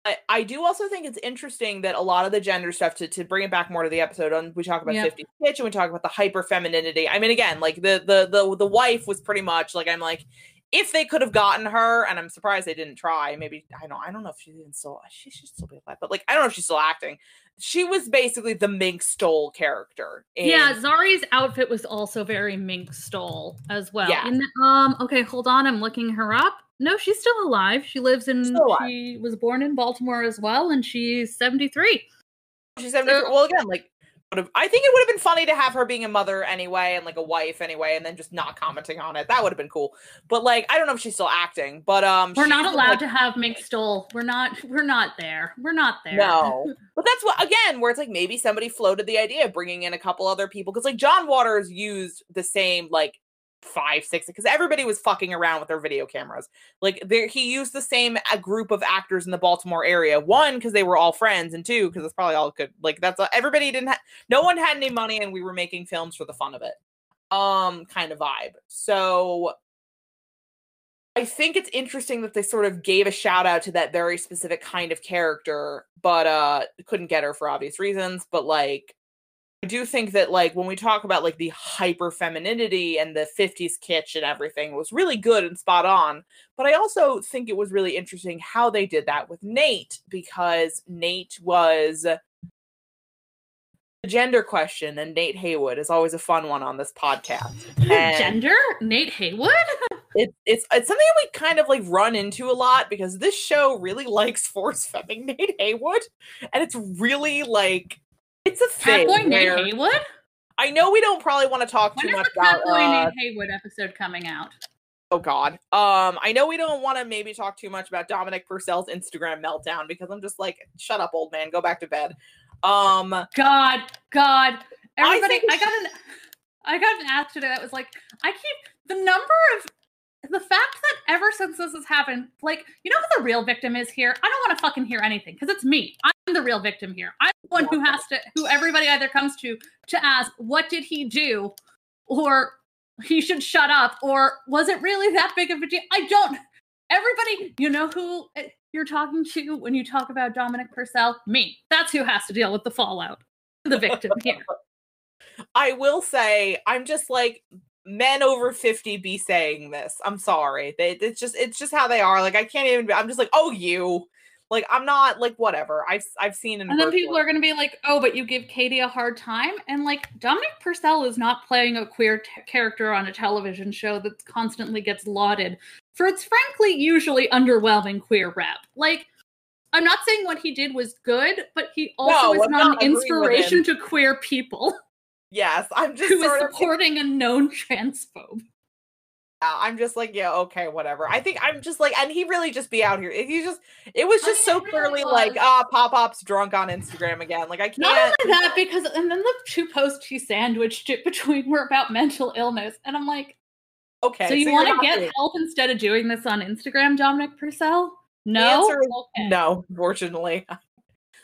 I, I do also think it's interesting that a lot of the gender stuff to, to bring it back more to the episode on we talk about
Yep.
50 pitch and we talk about the hyper femininity. I mean again, like the the the the wife was pretty much like I'm like if they could have gotten her, and I'm surprised they didn't try. Maybe I don't. I don't know if she's even still. She should still be alive, but like I don't know if she's still acting. She was basically the Mink Stole character. in-
Yeah, Zari's outfit was also very mink stole as well.
Yeah.
The- um, okay, hold on, I'm looking her up. No, she's still alive. She lives in. She was born in Baltimore as well, and she's 73.
she's 73. Well, again, like. Would've- I think it would have been funny to have her being a mother anyway and like a wife anyway, and then just not commenting on it. That would have been cool. But like, I don't know if she's still acting. But um,
We're not allowed
like,
to have mink stole. We're not. We're not there. We're not there.
No, but that's what again, where it's like maybe somebody floated the idea of bringing in a couple other people because like John Waters used the same like five six because everybody was fucking around with their video cameras. Like he used the same uh, group of actors in the Baltimore area. One because they were all friends, and two because it's probably all good. Like that's uh, everybody didn't. Ha- no one had any money, and we were making films for the fun of it. Um, kind of vibe. So I think it's interesting that they sort of gave a shout out to that very specific kind of character, but uh couldn't get her for obvious reasons. But like I do think that like when we talk about like the hyper femininity and the 50s kitsch and everything it was really good and spot on. But I also think it was really interesting how they did that with Nate because Nate was the gender question and Nate Heywood is always a fun one on this podcast. And-
Gender? Nate Heywood?
it, it's it's something that we kind of like run into a lot because this show really likes force femming Nate Heywood, and it's really like it's a thing.
boy Nate
where-
Heywood?
I know we don't probably want to talk
When
too much about.
Catboy
Uh,
Nate Heywood episode coming out?
oh God. Um, I know we don't want to maybe talk too much about Dominic Purcell's Instagram meltdown because I'm just like, shut up, old man, go back to bed. Um,
God, God, everybody!
think
I, got an, I got an ask today that was like, I keep the number of the fact that ever since this has happened, like, you know who the real victim is here? I don't want to fucking hear anything because it's me. I'm the real victim here. I'm the one who has to, who everybody either comes to to ask, what did he do, or he should shut up, or was it really that big of a deal? I don't. Everybody, you know who eh, you're talking to when you talk about Dominic Purcell? Me. That's who has to deal with the fallout. The victim here.
I will say, I'm just like men over 50 be saying this. I'm sorry. They, it's just it's just how they are. Like I can't even be, I'm just like, "Oh, you." Like I'm not like whatever. I've I've seen and
And then people are going to be like, "Oh, but you give Katie a hard time." And like Dominic Purcell is not playing a queer t- character on a television show that constantly gets lauded for its frankly usually underwhelming queer rep. Like I'm not saying what he did was good, but he also
No,
is
I'm
not,
not
an inspiration to queer people
Yes, I'm just
who is
sort of
supporting a known transphobe.
I'm just like, yeah, okay, whatever. I think I'm just like, and he really just be out here. He just, it was
I
just
mean,
so
really
clearly like, ah, Pop Pop's drunk on Instagram again. Like, I can't.
Not only that, because and then the two posts he sandwiched it between were about mental illness, and I'm like,
okay,
so you
you're
want to get help instead of doing this on Instagram, Dominic Purcell? No. Okay.
no, unfortunately.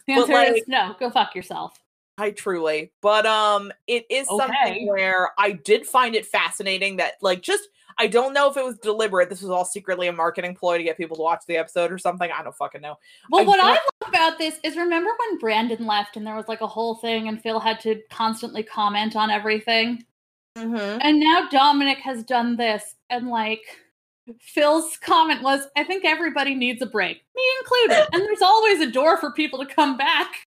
The answer is no. Go fuck yourself.
I truly, but um, it is
Okay.
something where I did find it fascinating that like just I don't know if it was deliberate. This was all secretly a marketing ploy to get people to watch the episode or something. I don't fucking know.
Well,
I
what I love about this is remember when Brandon left and there was like a whole thing and Phil had to constantly comment on everything?
Mm-hmm.
And now Dominic has done this and like Phil's comment was, I think everybody needs a break, me included. and there's always a door for people to come back.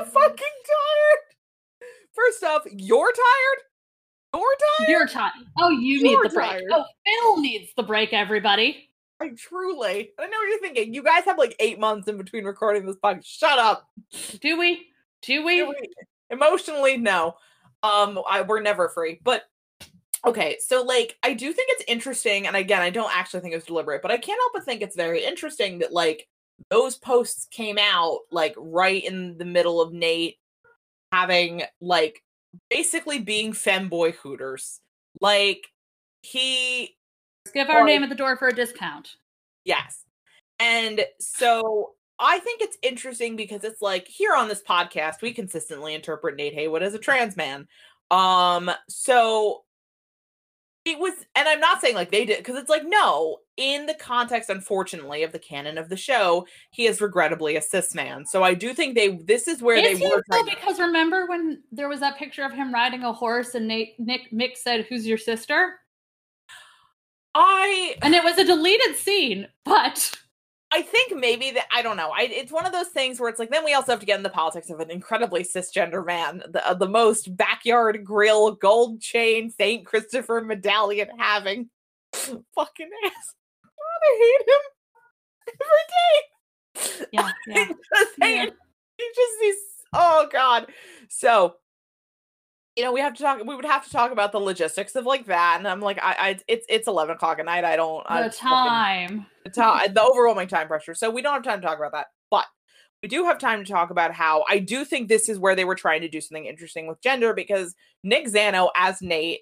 He's just so fucking tired. First off, you're tired. You're tired.
You're tired. Oh, you need
You're
the break.
tired.
Oh, Phil needs the break, everybody.
I truly. I know what you're thinking. You guys have like eight months in between recording this podcast. Shut up.
Do we? Do we?
Emotionally, no. Um, I, we're never free. But okay, so like, I do think it's interesting, and again, I don't actually think it's deliberate, but I can't help but think it's very interesting that like those posts came out like right in the middle of Nate having like basically being femboy hooters. Like he
Give our
Or-
name at the door for a discount.
Yes. And so I think it's interesting because it's like here on this podcast, we consistently interpret Nate Heywood as a trans man. Um, so it was, and I'm not saying like they did, because it's like, no, in the context, unfortunately, of the canon of the show, he is regrettably a cis man. So I do think they this is where
Is
they
he
were
though?
trying to-
Because remember when there was that picture of him riding a horse and Nate Nick Mick said, "Who's your sister?"
I
And it was a deleted scene, but
I think maybe that I don't know. I, it's one of those things where it's like then we also have to get in the politics of an incredibly cisgender man, the uh, the most backyard grill, gold chain, Saint Christopher medallion having fucking ass. I hate him every day.
yeah, yeah.
Just
Yeah.
He just he's oh god. So you know, we have to talk. We would have to talk about the logistics of like that, and I'm like, I, I it's it's eleven o'clock at night. I don't. I
The
fucking-
time.
the time, the overwhelming time pressure. So we don't have time to talk about that. But we do have time to talk about how I do think this is where they were trying to do something interesting with gender because Nick Zano as Nate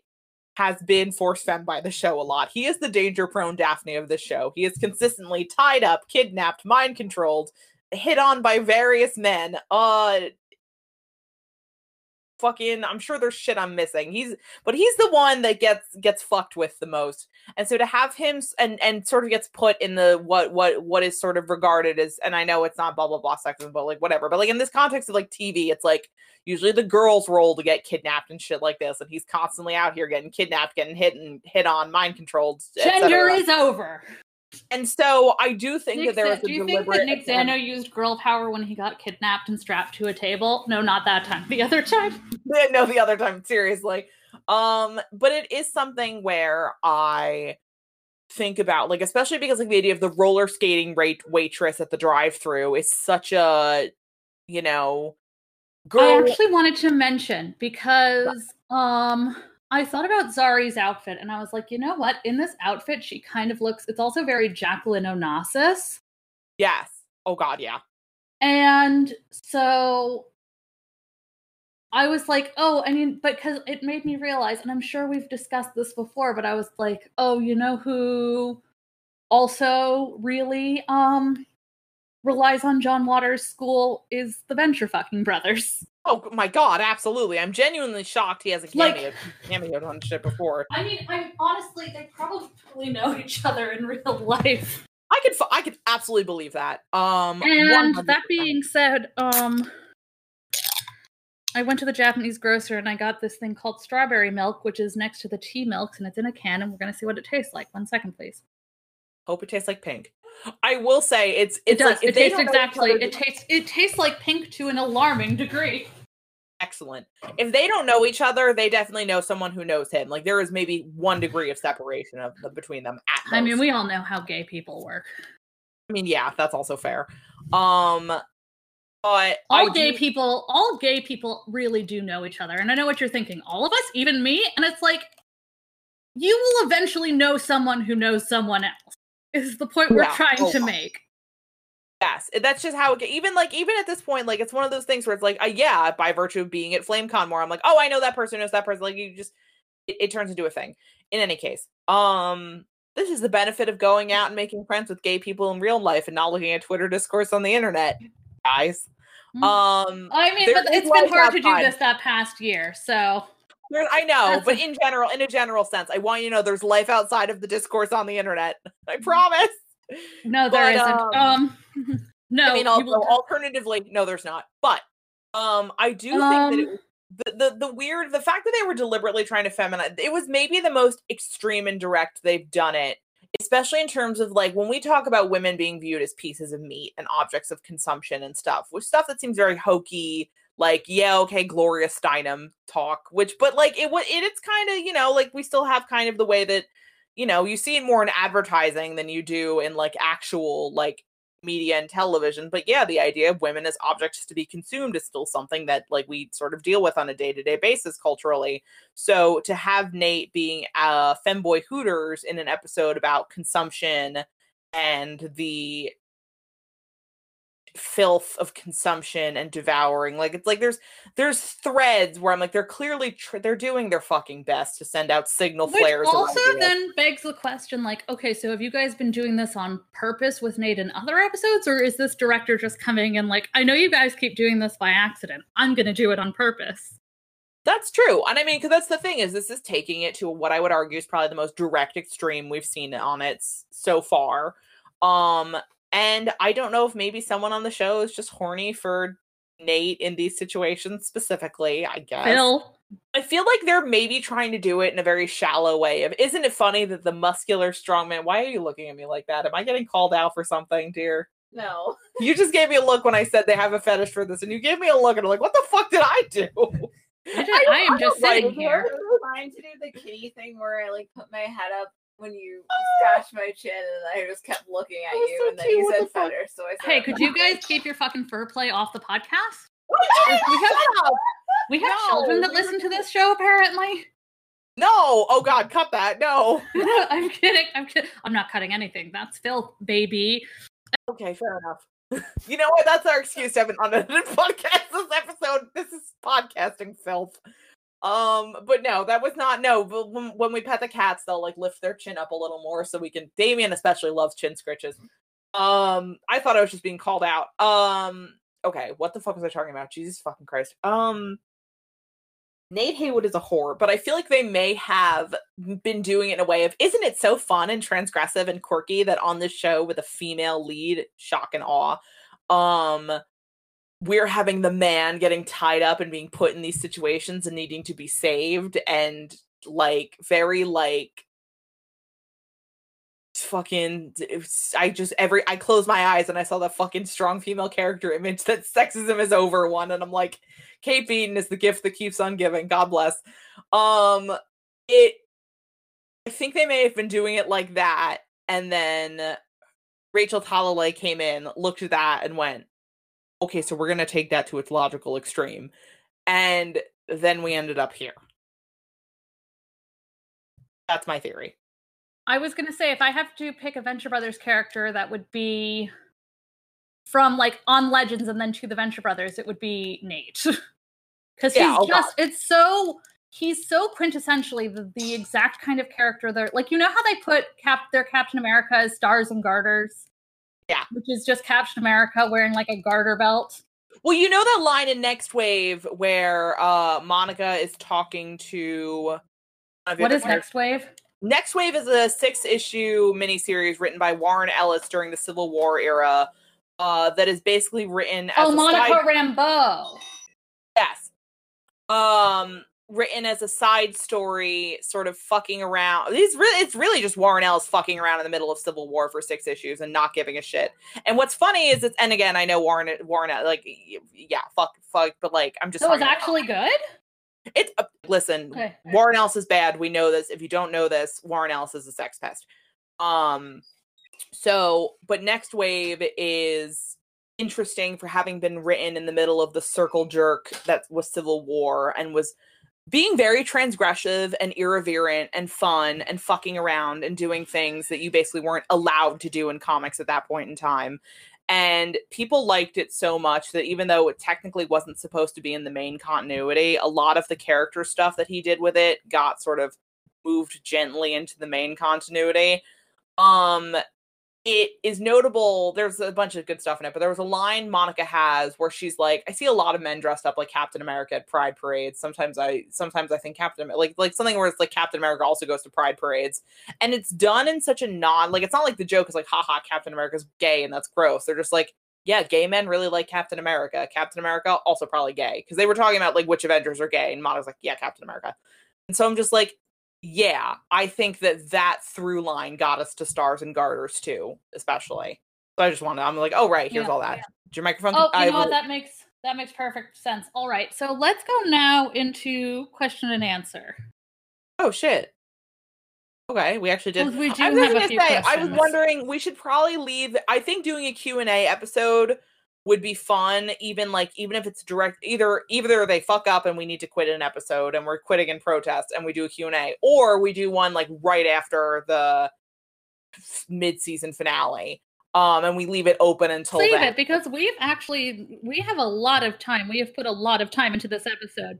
has been force femme by the show a lot. He is the danger prone Daphne of the show. He is consistently tied up, kidnapped, mind controlled, hit on by various men. Uh fucking I'm sure there's shit I'm missing. He's but he's the one that gets gets fucked with the most. And so to have him and and sort of gets put in the what what what is sort of regarded as and I know it's not blah blah blah sexism, but like whatever. But like in this context of like TV, it's like usually the girl's role to get kidnapped and shit like this, and he's constantly out here getting kidnapped, getting hit and hit on, mind controlled.
Gender is over.
And so I do think
Nick
that there was a
do you think that Nick
attempt-
Zano used girl power when he got kidnapped and strapped to a table? No, not that time. The other time.
no the other time seriously um but it is something where i think about like especially because like the idea of the roller skating rate waitress at the drive through is such a you know
Girl, I actually wanted to mention because um I thought about Zari's outfit and I was like, you know what? In this outfit, she kind of looks, it's also very Jacqueline Onassis.
Yes. Oh, God, yeah.
And so I was like, oh, I mean, because it made me realize, and I'm sure we've discussed this before, but I was like, oh, you know who also really um relies on John Waters' school is the Venture fucking brothers.
Oh my god, absolutely. I'm genuinely shocked he hasn't cameoed, like, cameoed on shit before.
I mean, I'm honestly, they probably know each other in real life.
I could, I could absolutely believe that. Um,
and 100%. that being said, um, I went to the Japanese grocer and I got this thing called strawberry milk, which is next to the tea milks, and it's in a can, and we're gonna see what it tastes like. One second, please.
Hope it tastes like pink. I will say it's, it's
it does.
Like,
it tastes exactly. It tastes it tastes like pink to an alarming degree
excellent. If they don't know each other, they definitely know someone who knows him. Like there is maybe one degree of separation of the, between them.
I mean, we all know how gay people work.
I mean, yeah, that's also fair. Um, but
all I gay do... people, all gay people really do know each other, and I know what you're thinking. All of us, even me, and it's like you will eventually know someone who knows someone else. Is the point we're yeah. trying oh. to make?
Yes, that's just how it even like even at this point, like it's one of those things where it's like, uh, yeah, by virtue of being at FlameCon more, I'm like, oh, I know that person knows that person. Like you just, it, it turns into a thing. In any case, um, this is the benefit of going out and making friends with gay people in real life and not looking at Twitter discourse on the internet, guys. Mm-hmm. Um,
I mean, but it's been hard to do this that past year, so.
I know, but in general, in a general sense, I want you to know there's life outside of the discourse on the internet. I mm. promise.
No, there not Um, um no.
I mean, also, alternatively, no, there's not. But um, I do um, think that it, um the, the the weird the fact that they were deliberately trying to feminize it was maybe the most extreme and direct they've done it especially in terms of like when we talk about women being viewed as pieces of meat and objects of consumption and stuff which stuff that seems very hokey like yeah okay gloria steinem talk which but like it was it, it's kind of you know like we still have kind of the way that you know, you see it more in advertising than you do in like actual like media and television. But yeah, the idea of women as objects to be consumed is still something that like we sort of deal with on a day-to-day basis culturally. So to have Nate being a femboy hooters in an episode about consumption and the filth of consumption and devouring like it's like there's there's threads where i'm like they're clearly tr- they're doing their fucking best to send out signal Which flares
also then begs the question like okay so have you guys been doing this on purpose with nate in other episodes or is this director just coming and like i know you guys keep doing this by accident. I'm gonna do it on purpose.
That's true and i mean because that's the thing is this is taking it to what i would argue is probably the most direct extreme we've seen on it so far. Um and I don't know if maybe someone on the show is just horny for Nate in these situations specifically, I guess.
Phil.
I feel like they're maybe trying to do it in a very shallow way. Of isn't it funny that the muscular strongman why are you looking at me like that? Am I getting called out for something, dear?
No.
You just gave me a look when I said they have a fetish for this, and you gave me a look and I'm like, what the fuck did I do?
I, just, I, I am just sitting here.
Trying to do the kitty thing where I like put my head up when you scratched my chin and I just kept looking at you so and then you said fetish. So I said,
Hey, could you guys keep your fucking fur play off the podcast? we have, we have no, children that listen to this show apparently.
No, oh god, cut that. No.
I'm kidding. I'm kidding. I'm not cutting anything. That's filth, baby.
Okay, fair enough. you know what? That's our excuse to have an unedited podcast this episode. This is podcasting filth. Um, but no, that was not no. But when, when we pet the cats, they'll like lift their chin up a little more so we can. Damien especially loves chin scritches. Um, I thought I was just being called out. Um, okay, what the fuck was I talking about? Jesus fucking Christ. Um, Nate Heywood is a whore, but I feel like they may have been doing it in a way of, isn't it so fun and transgressive and quirky that on this show with a female lead, shock and awe, um, we're having the man getting tied up and being put in these situations and needing to be saved and like very like fucking I just every I closed my eyes and I saw that fucking strong female character image that sexism is over one and I'm like Kate Beaton is the gift that keeps on giving. God bless. Um it I think they may have been doing it like that and then Rachel Talalay came in looked at that and went okay, so we're gonna take that to its logical extreme. And then we ended up here. That's my theory.
I was gonna say if I have to pick a Venture Brothers character that would be from like on Legends and then to the Venture Brothers, it would be Nate. Because
Yeah,
he's
oh
just it's so he's so quintessentially the, the exact kind of character that like you know how they put cap their Captain America as stars and garters?
Yeah.
Which is just Captain America wearing like a garter belt.
Well, you know that line in Next Wave where uh Monica is talking to one of the
What is next wave?
Next Wave is a six issue miniseries written by Warren Ellis during the Civil War era. Uh, that is basically written as
Oh, Monica
side-
Rambeau.
Yes. Um, written as a side story, sort of fucking around. It's really, it's really just Warren Ellis fucking around in the middle of Civil War for six issues and not giving a shit. And what's funny is it's, and again, I know Warren, Warren, like, yeah, fuck, fuck, but like, I'm just.
So it was
about-
actually good?
It's uh, listen.
Okay.
Warren Ellis is bad. We know this. If you don't know this, Warren Ellis is a sex pest. Um, so, but next wave is interesting for having been written in the middle of the circle jerk that was Civil War and was being very transgressive and irreverent and fun and fucking around and doing things that you basically weren't allowed to do in comics at that point in time. And people liked it so much that even though it technically wasn't supposed to be in the main continuity, a lot of the character stuff that he did with it got sort of moved gently into the main continuity. Um it is notable there's a bunch of good stuff in it but there was a line monica has where she's like i see a lot of men dressed up like captain america at pride parades. Sometimes i sometimes i think captain like like something where it's like captain america also goes to pride parades. And it's done in such a non like it's not like the joke is like haha captain america's gay and that's gross. They're just like yeah gay men really like captain america. Captain america also probably gay. Because they were talking about like which avengers are gay and monica's like yeah captain america. And so i'm just like yeah, I think that that through line got us to stars and garters too, especially. So I just wanted, I'm like, oh right, here's
Yeah,
all that. Is your microphone?
Oh, you
I
know what? That makes that makes perfect sense. All right, so let's go now into question and answer.
oh shit. Okay, we actually did.
Because we do
I was
have a few
say, I was wondering, we should probably leave. I think doing a Q and A episode would be fun, even like even if it's direct. Either either they fuck up and we need to quit an episode and we're quitting in protest and we do a Q and A, or we do one like right after the mid-season finale. Um, and we leave it open until
it because we've actually we have a lot of time. We have put a lot of time into this episode,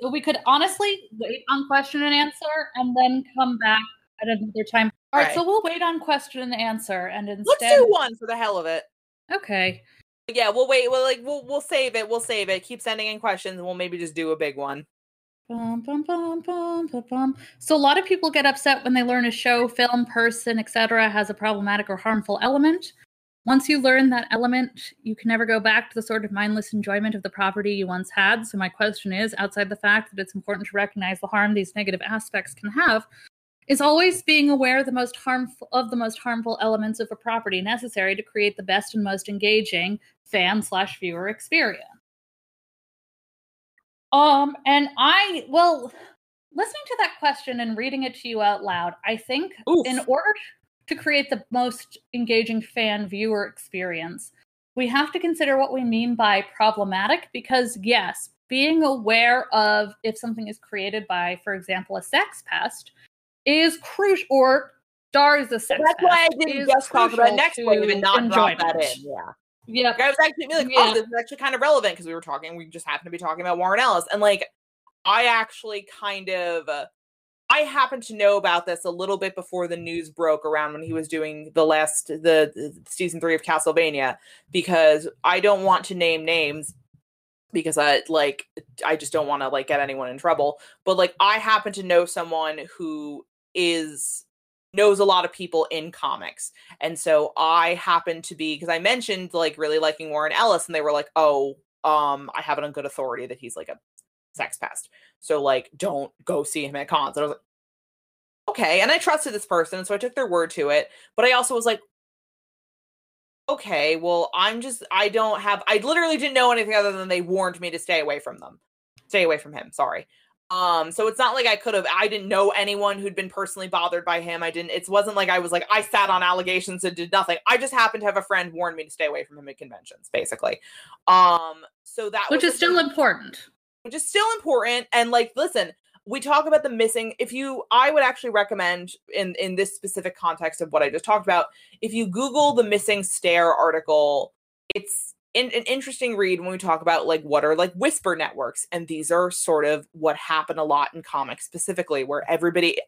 so we could honestly wait on question and answer and then come back at another time. All right,
Right.
so we'll wait on question and answer, and instead.
Let's do one for the hell of it.
okay.
Yeah, we'll wait. We'll like we'll we'll save it. We'll save it. Keep sending in questions, and we'll maybe just do a big one.
Bum, bum, bum. So a lot of people get upset when they learn a show, film, person, etc. has a problematic or harmful element. Once you learn that element, you can never go back to the sort of mindless enjoyment of the property you once had. So my question is, outside the fact that it's important to recognize the harm these negative aspects can have, is always being aware the most harmful of the most harmful elements of a property necessary to create the best and most engaging fan slash viewer experience. Um, and I well, listening to that question and reading it to you out loud, I think
Oof.
in order to create the most engaging fan viewer experience, we have to consider what we mean by problematic because yes, being aware of if something is created by, for example, a sex pest is crucial or stars a sex
That's why I didn't
is
just talk about next wave and not drop that in. Yeah.
Yep.
Like, I was actually like,
Yeah.
oh, this is actually kind of relevant because we were talking. We just happened to be talking about Warren Ellis, and like, I actually kind of. Uh, I happened to know about this a little bit before the news broke around when he was doing the last the, the season 3 of Castlevania because I don't want to name names because I like I just don't want to like get anyone in trouble but like I happen to know someone who is knows a lot of people in comics. And so I happened to be because I mentioned like really liking Warren Ellis and they were like oh um I have it on good authority that he's like a sex pest. So like don't go see him at cons. And I was like okay. And I trusted this person so I took their word to it. But I also was like okay well I'm just I don't have I literally didn't know anything other than they warned me to stay away from them. Stay away from him sorry Um, so it's not like I could have I didn't know anyone who'd been personally bothered by him. I didn't it wasn't like I was like I sat on allegations and did nothing. I just happened to have a friend warn me to stay away from him at conventions, basically. Um, so that
which is still important.
Which is still important. And like, listen, we talk about the missing if you i would actually recommend in in this specific context of what i just talked about if you google the missing stair article it's in, an interesting read when we talk about like what are like whisper networks and these are sort of what happen a lot in comics specifically where everybody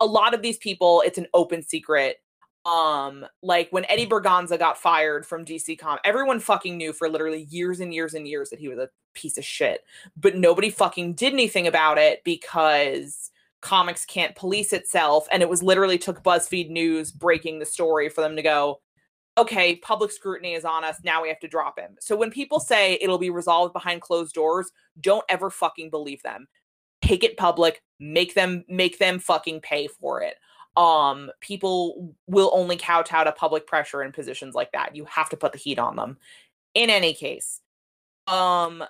a lot of these people it's an open secret um like when Eddie Berganza got fired from DC Com everyone fucking knew for literally years and years and years that he was a piece of shit but nobody fucking did anything about it because comics can't police itself and it was literally took BuzzFeed News breaking the story for them to go okay public scrutiny is on us now we have to drop him. So when people say it'll be resolved behind closed doors don't ever fucking believe them. Take it public make them make them fucking pay for it. Um people will only kowtow to public pressure in positions like that. You have to put the heat on them. In any case um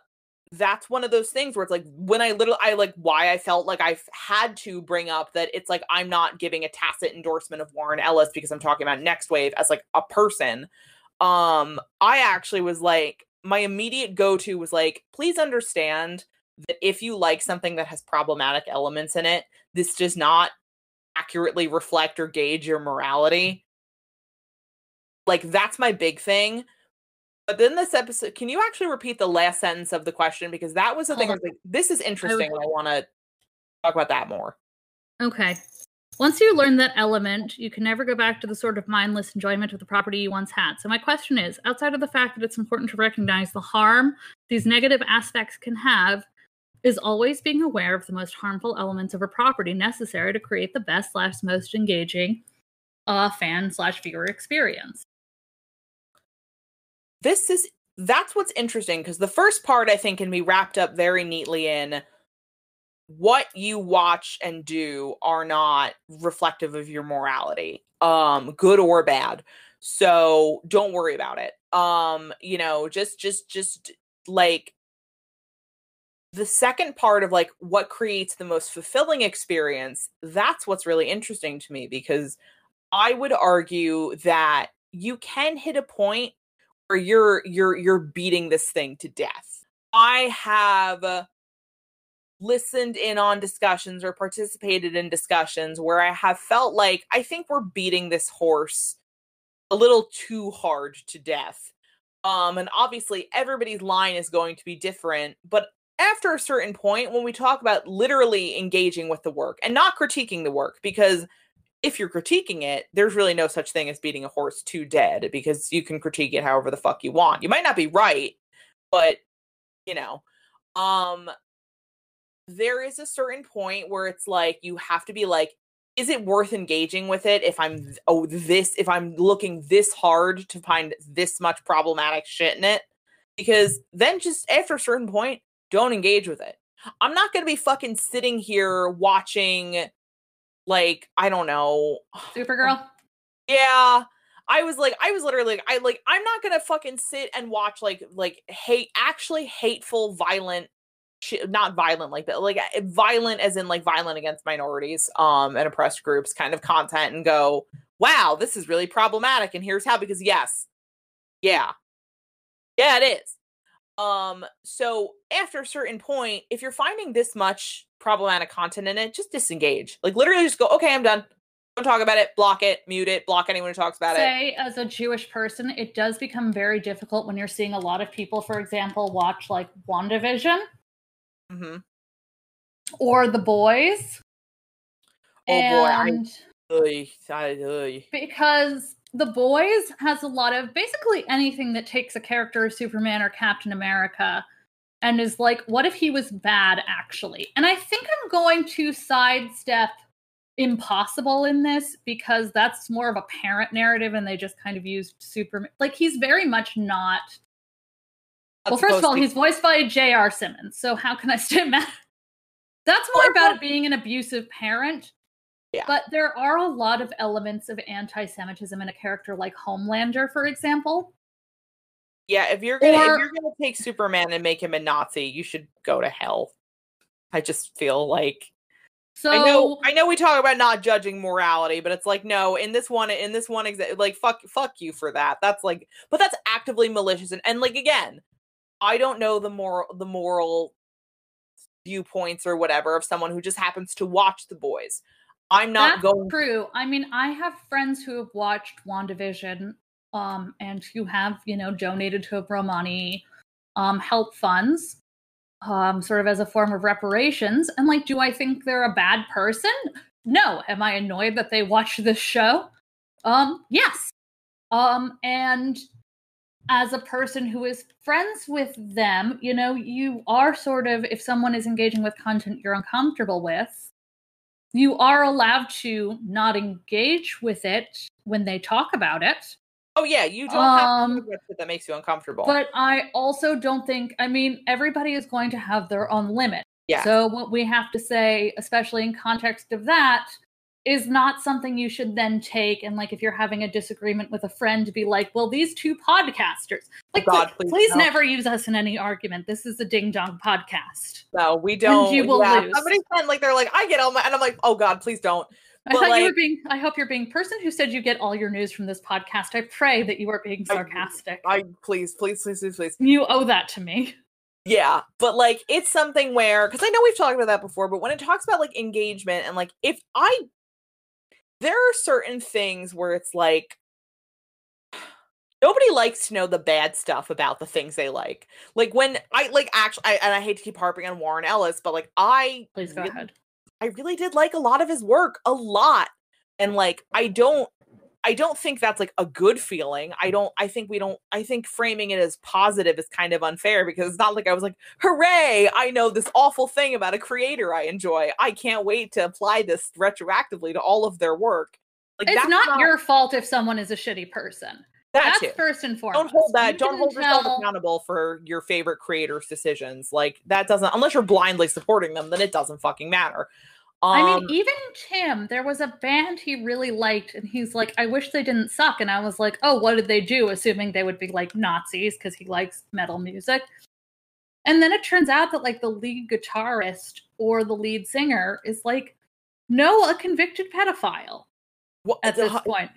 that's one of those things where it's like when i literally i like why i felt like I've had to bring up that it's like i'm not giving a tacit endorsement of warren ellis because i'm talking about Nextwave as like a person um i actually was like my immediate go-to was like please understand that if you like something that has problematic elements in it this does not accurately reflect or gauge your morality. Like that's my big thing. But then this episode, can you actually repeat the last sentence of the question? Because that was the thing. I was like, this is interesting. I. I want to talk about that more.
Okay. Once you learn that element, you can never go back to the sort of mindless enjoyment of the property you once had. So, my question is outside of the fact that it's important to recognize the harm these negative aspects can have, is always being aware of the most harmful elements of a property necessary to create the best slash most engaging uh, fan slash viewer experience.
This is that's what's interesting because the first part I think can be wrapped up very neatly in what you watch and do are not reflective of your morality, um, good or bad. So don't worry about it. Um, you know, just just just like the second part of like what creates the most fulfilling experience that's what's really interesting to me because i would argue that you can hit a point where you're you're you're beating this thing to death. I have listened in on discussions or participated in discussions where i have felt like i think we're beating this horse a little too hard to death. Um and obviously everybody's line is going to be different but after a certain point when we talk about literally engaging with the work and not critiquing the work because if you're critiquing it there's really no such thing as beating a horse to dead because you can critique it however the fuck you want you might not be right but you know um there is a certain point where it's like you have to be like is it worth engaging with it if i'm oh this if i'm looking this hard to find this much problematic shit in it because then just after a certain point don't engage with it. I'm not going to be fucking sitting here watching like I don't know
Supergirl.
Yeah. I was like I was literally like I like I'm not going to fucking sit and watch like like hate actually hateful violent not violent like that like eh, violent as in like violent against minorities um and oppressed groups kind of content and go wow this is really problematic and here's how because yes yeah yeah it is um, so after a certain point, if you're finding this much problematic content in it, just disengage. Like literally just go, okay, I'm done. Don't talk about it, block it, mute it, block anyone who talks about
Say,
it.
Say, as a Jewish person, it does become very difficult when you're seeing a lot of people, for example, watch like WandaVision
mm-hmm.
or The Boys.
Oh and boy, I,
because the Boys has a lot of basically anything that takes a character of Superman or Captain America and is like, what if he was bad actually? And I think I'm going to sidestep Invincible in this because that's more of a parent narrative and they just kind of used Superman. Like he's very much not. well, first of all, he's voiced by J.K. Simmons, so how can I stay mad? That's more about it being an abusive parent
yeah.
But there are a lot of elements of anti-Semitism in a character like Homelander, for example.
Yeah, if you're gonna or, if you're gonna take Superman and make him a Nazi, you should go to hell. I just feel like
So
I know I know we talk about not judging morality, but it's like no, in this one in this one exa- like fuck fuck you for that. That's like but that's actively malicious and, and like again, I don't know the moral the moral viewpoints or whatever of someone who just happens to watch the boys. I'm not
That's
going
true. I mean, I have friends who have watched WandaVision um, and who have, you know, donated to Romani um, help funds, um, sort of as a form of reparations. And like, do I think they're a bad person? No. Am I annoyed that they watch this show? Um, yes. Um, and as a person who is friends with them, you know, you are sort of, if someone is engaging with content you're uncomfortable with, you are allowed to not engage with it when they talk about it.
Oh yeah, you don't have to
Um,
that makes you uncomfortable.
But I also don't think, I mean, everybody is going to have their own limit.
yeah.
So what we have to say, especially in context of that, is not something you should then take and like if you're having a disagreement with a friend to be like, well, these two podcasters. Like
God,
please,
please no.
never use us in any argument. This is a ding dong podcast.
no, we don't.
and you will
yeah,
lose.
Somebody said like they're like I get all my and I'm like oh god, please don't.
I
But,
thought you were being. I hope you're being person who said you get all your news from this podcast. I pray that you are being
I-
sarcastic.
I please, please, please, please, please.
you owe that to me.
Yeah, but like it's something where because I know we've talked about that before, but when it talks about like engagement and like if I there are certain things where it's like nobody likes to know the bad stuff about the things they like. Like when I like actually I, and I hate to keep harping on Warren Ellis, but like I
Please go
really-
ahead.
I really did like a lot of his work, a lot. And like I don't I don't think that's like a good feeling. I don't I think we don't I think framing it as positive is kind of unfair because it's not like I was like, "Hooray, I know this awful thing about a creator I enjoy. I can't wait to apply this retroactively to all of their work." Like
It's
that's
not, your fault if someone is a shitty person.
that's
That's
it.
first and foremost.
Don't hold that.
You
Don't hold yourself
tell-
accountable for your favorite creators' decisions. Like that doesn't unless you're blindly supporting them, then it doesn't fucking matter.
I
Um,
mean, even Tim, there was a band he really liked, and he's like, I wish they didn't suck. And I was like, oh, what did they do? Assuming they would be like Nazis because he likes metal music. And then it turns out that like the lead guitarist or the lead singer is like, no, a convicted pedophile
what-
at this point.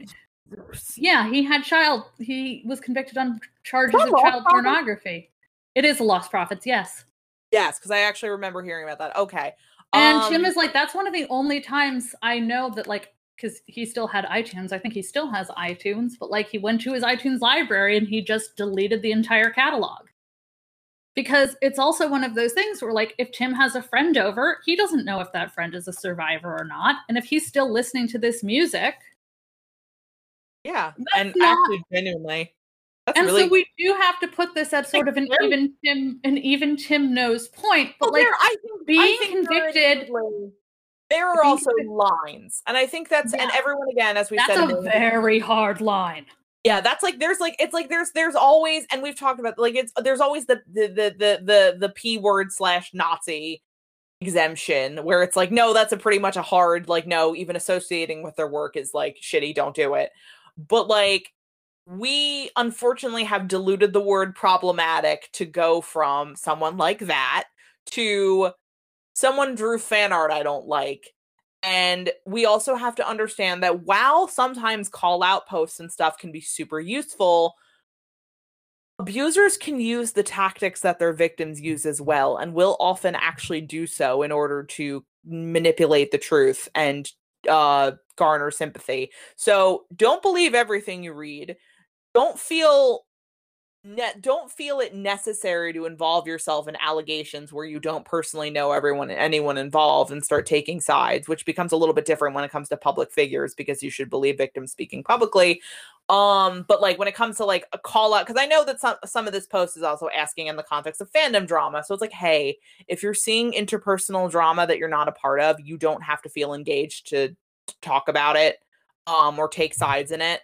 Yeah, he had child. He was convicted on charges of child pornography. It is Lostprophets, yes.
Yes, because I actually remember hearing about that. Okay.
And Tim
Um,
is like, that's one of the only times I know that, like, because he still had iTunes. I think he still has iTunes, but like, he went to his iTunes library and he just deleted the entire catalog. Because it's also one of those things where, like, if Tim has a friend over, he doesn't know if that friend is a survivor or not. And if he's still listening to this music,
Yeah, and
not-
actually, genuinely, that's
and
really.
so we do have to put this at sort of an even Tim, an even Tim knows point. But
Well,
like,
there- I think, I
being
think
convicted-
There are also lines, and I think that's and everyone again, as we
that's
said,
a very hard line.
yeah, that's like there's like it's like there's there's always, and we've talked about like it's there's always the the the the the, the p word slash Nazi exemption where it's like no, that's a pretty much a hard like no, even associating with their work is like shitty, don't do it. But like we unfortunately have diluted the word problematic to go from someone like that to someone drew fan art I don't like. And we also have to understand that while sometimes call out posts and stuff can be super useful, abusers can use the tactics that their victims use as well and will often actually do so in order to manipulate the truth and uh garner sympathy. So don't believe everything you read. Don't feel ne- don't feel it necessary to involve yourself in allegations where you don't personally know everyone anyone involved and start taking sides which becomes a little bit different when it comes to public figures because you should believe victims speaking publicly. Um but like when it comes to like a call out because i know that some some of this post is also asking in the context of fandom drama so it's like hey if you're seeing interpersonal drama that you're not a part of you don't have to feel engaged to talk about it um or take sides in it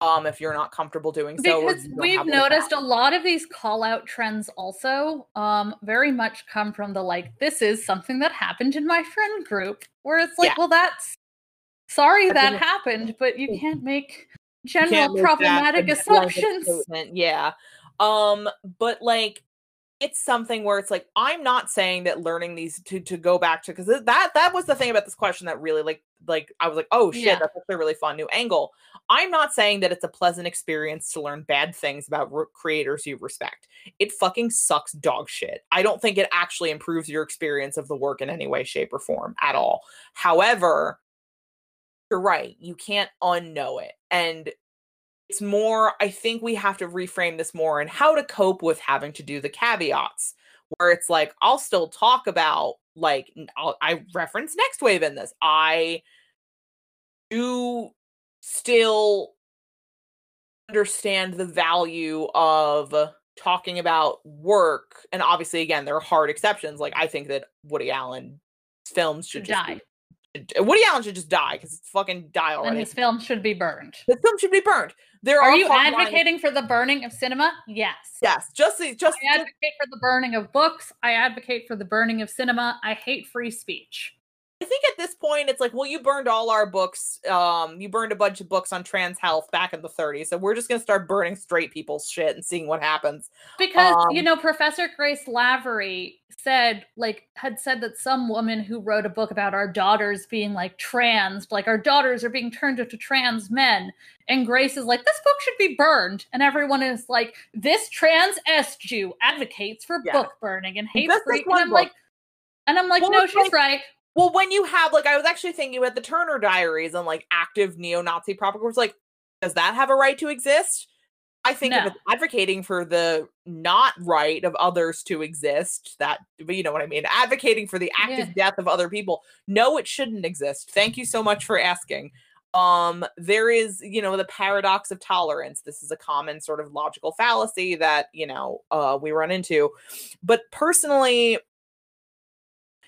um if you're not comfortable doing so
because we've noticed a lot of these call out trends also um very much come from the like this is something that happened in my friend group where it's like
Yeah.
well that's sorry
That
happened but you can't make general
can't
problematic assumptions
Yeah. Um, but like it's something where it's like I'm not saying that learning these to to go back to because that that was the thing about this question that really like like I was like oh shit
Yeah.
that's actually a really fun new angle. I'm not saying that it's a pleasant experience to learn bad things about re- creators you respect. It fucking sucks dog shit. I don't think it actually improves your experience of the work in any way, shape, or form at all. However, you're right. You can't unknow it. And it's more, I think we have to reframe this more and how to cope with having to do the caveats, where it's like, I'll still talk about, like, I'll, I reference Nextwave in this. I do still understand the value of talking about work. And obviously, again, there are hard exceptions. Like, I think that Woody Allen films should just
die.
Be, Woody Allen should just die because it's fucking die
And
already.
his film should be burned.
The film should be burned. There
Are
are
you advocating for the burning of cinema? Yes.
Yes, just the- just
I advocate for the burning of books. I advocate for the burning of cinema. I hate free speech.
I think at this point it's like, well, you burned all our books. Um, you burned a bunch of books on trans health back in the 30s, so we're just gonna start burning straight people's shit and seeing what happens.
Because, you
Um,
know, Professor Grace Lavery said, like, had said that some woman who wrote a book about our daughters being like trans, like our daughters are being turned into trans men. And Grace is like, this book should be burned. And everyone is like, this trans S Jew advocates for
Yeah.
book burning and hates free.
this
And I'm
book.
like, and I'm like,
Well,
no, she's
like-
right.
Well, when you have like, I was actually thinking about the Turner Diaries and like active neo-Nazi propaganda. It's like, does that have a right to exist? I think if
No.
it's advocating for the not right of others to exist, that you know what I mean, advocating for the active death of other people, no, it shouldn't exist. Thank you so much for asking. Um, there is, you know, the paradox of tolerance. This is a common sort of logical fallacy that you know uh, we run into. But personally,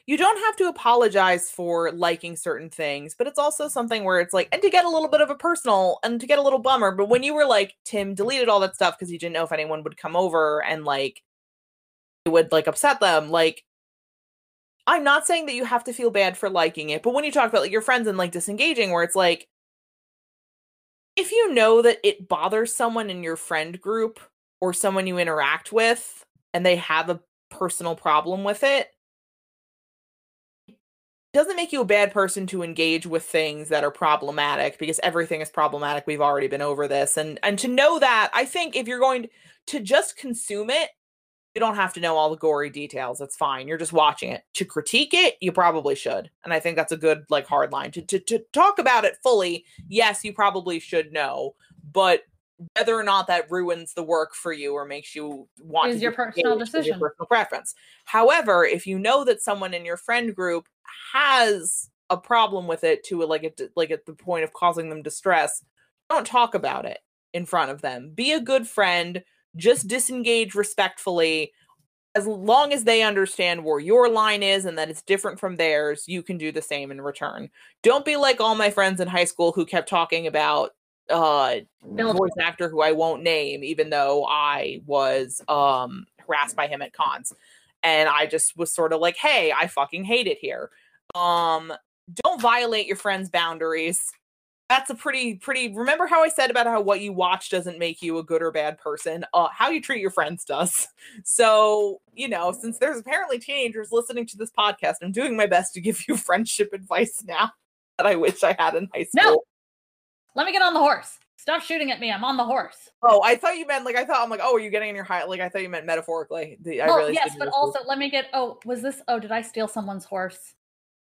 you don't have to apologize for liking certain things, but it's also something where it's like, and to get a little bit of a personal and to get a little bummer. But when you were like, Tim deleted all that stuff because he didn't know if anyone would come over and like it would like upset them, like, I'm not saying that you have to feel bad for liking it, but when you talk about like your friends and like disengaging, where it's like, if you know that it bothers someone in your friend group or someone you interact with and they have a personal problem with it, doesn't make you a bad person to engage with things that are problematic because everything is problematic. We've already been over this. And and to know that i think if you're going to just consume it you don't have to know all the gory details. It's fine. You're just watching it. To critique it you probably should. And i think that's a good like hard line. To to, to talk about it fully yes you probably should know. But whether or not that ruins the work for you or makes you want
Is
to
your personal decision.
your personal preference. However if you know that someone in your friend group has a problem with it to like it like at the point of causing them distress don't talk about it in front of them. Be a good friend. Just disengage respectfully. As long as they understand where your line is and that it's different from theirs you can do the same in return. Don't be like all my friends in high school who kept talking about uh
Bill-
voice actor who I won't name, even though I was um harassed by him at cons. And I just was sort of like, hey, I fucking hate it here. Um, don't violate your friends' boundaries. That's a pretty, pretty remember how I said about how what you watch doesn't make you a good or bad person. Uh how you treat your friends does. So, you know, since there's apparently teenagers listening to this podcast, I'm doing my best to give you friendship advice now that I wish I had in high school.
No. Let me get on the horse. Stop shooting at me. I'm on the horse.
Oh, I thought you meant like I thought I'm like, oh, are you getting in your high? Like I thought you meant metaphorically. The, I
well,
really
yes, but also let me get. Oh, was this? Oh, did I steal someone's horse?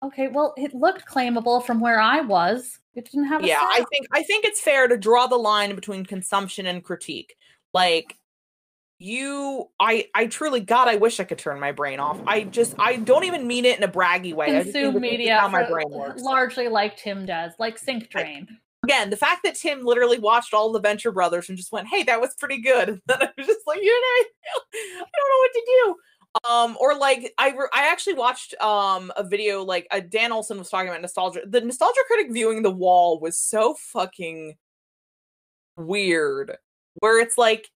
Okay, well, it looked claimable from where I was. It didn't have. A
yeah. I think I think it's fair to draw the line between consumption and critique. Like you, I I truly, God, I wish I could turn my brain off. I just I don't even mean it in a braggy way. I
consume media
how my brain works.
largely like Tim does, like sink Drain.
Again, the fact that Tim literally watched all the Venture Brothers and just went, "Hey, that was pretty good," and then I was just like, "You know, I don't know what to do." Um or like i re- i actually watched um a video like uh, dan olson was talking about nostalgia the nostalgia critic viewing the wall was so fucking weird where it's like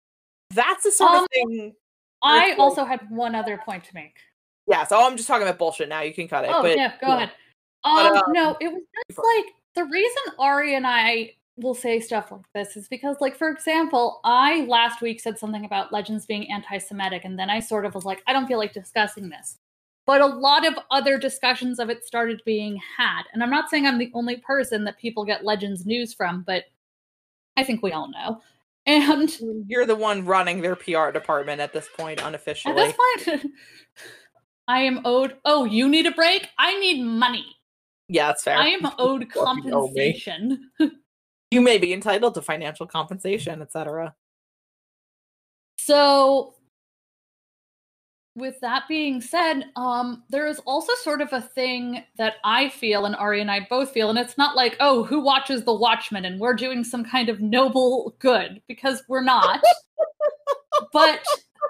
that's the sort
Um,
of thing
I
like-
also had one other point to make.
yeah so i'm just talking about bullshit now you can cut it
Oh
but
yeah, go
yeah.
ahead.
But,
Um,
um,
no, it was just like the reason Ari and I will say stuff like this is because, like, for example, I last week said something about legends being anti Semitic, and then I sort of was like, I don't feel like discussing this. But a lot of other discussions of it started being had. And I'm not saying I'm the only person that people get legends news from, but I think we all know. And
you're the one running their PR department at this point, unofficially.
At this point, I am owed. Oh, you need a break? I need money.
Yeah, that's fair.
I am owed compensation.
you may be entitled to financial compensation, etc.
So with that being said, um, there is also sort of a thing that I feel and Ari and I both feel, and it's not like, oh, who watches The Watchmen and we're doing some kind of noble good because we're not. but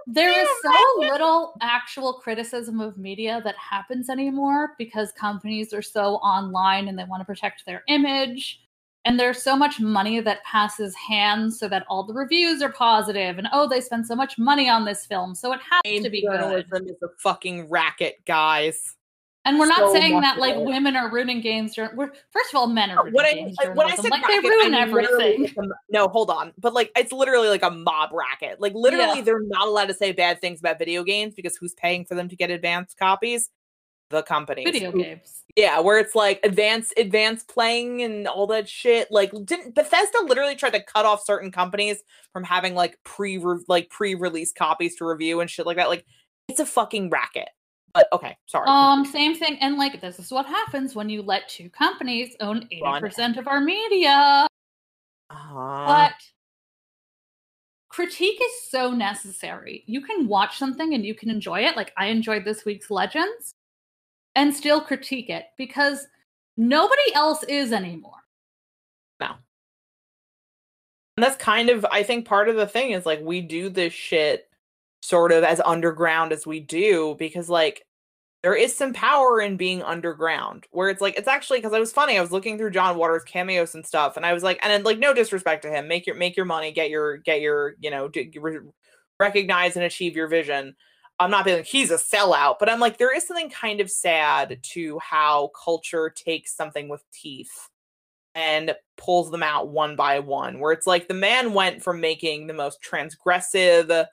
there is so little actual criticism of media that happens anymore because companies are so online and they want to protect their image and there's so much money that passes hands so that all the reviews are positive and oh they spend so much money on this film so it has to be journalism
good. is a fucking racket guys
and we're not so saying that like women are ruining games. We're first of all, men are ruining what games I, when I said like racket, they ruin I everything.
no, hold on, but like it's literally like a mob racket. Like literally, yeah. they're not allowed to say bad things about video games because who's paying for them to get advanced copies? The companies.
Video games.
Yeah, where it's like advanced advanced playing and all that shit. Like didn't Bethesda literally tried to cut off certain companies from having like pre like pre-release copies to review and shit like that. Like it's a fucking racket. But okay, sorry.
Um, same thing. And like this is what happens when you let two companies own 80% of our media. Uh-huh. But critique is so necessary. You can watch something and you can enjoy it. Like I enjoyed this week's Legends and still critique it because nobody else is anymore.
No. And that's kind of I think part of the thing is like we do this shit sort of as underground as we do because like there is some power in being underground where it's like it's actually because it was funny i was looking through john waters cameos and stuff and i was like and then, like no disrespect to him make your make your money get your get your you know do, recognize and achieve your vision i'm not being like he's a sellout but i'm like there is something kind of sad to how culture takes something with teeth and pulls them out one by one where it's like the man went from making the most transgressive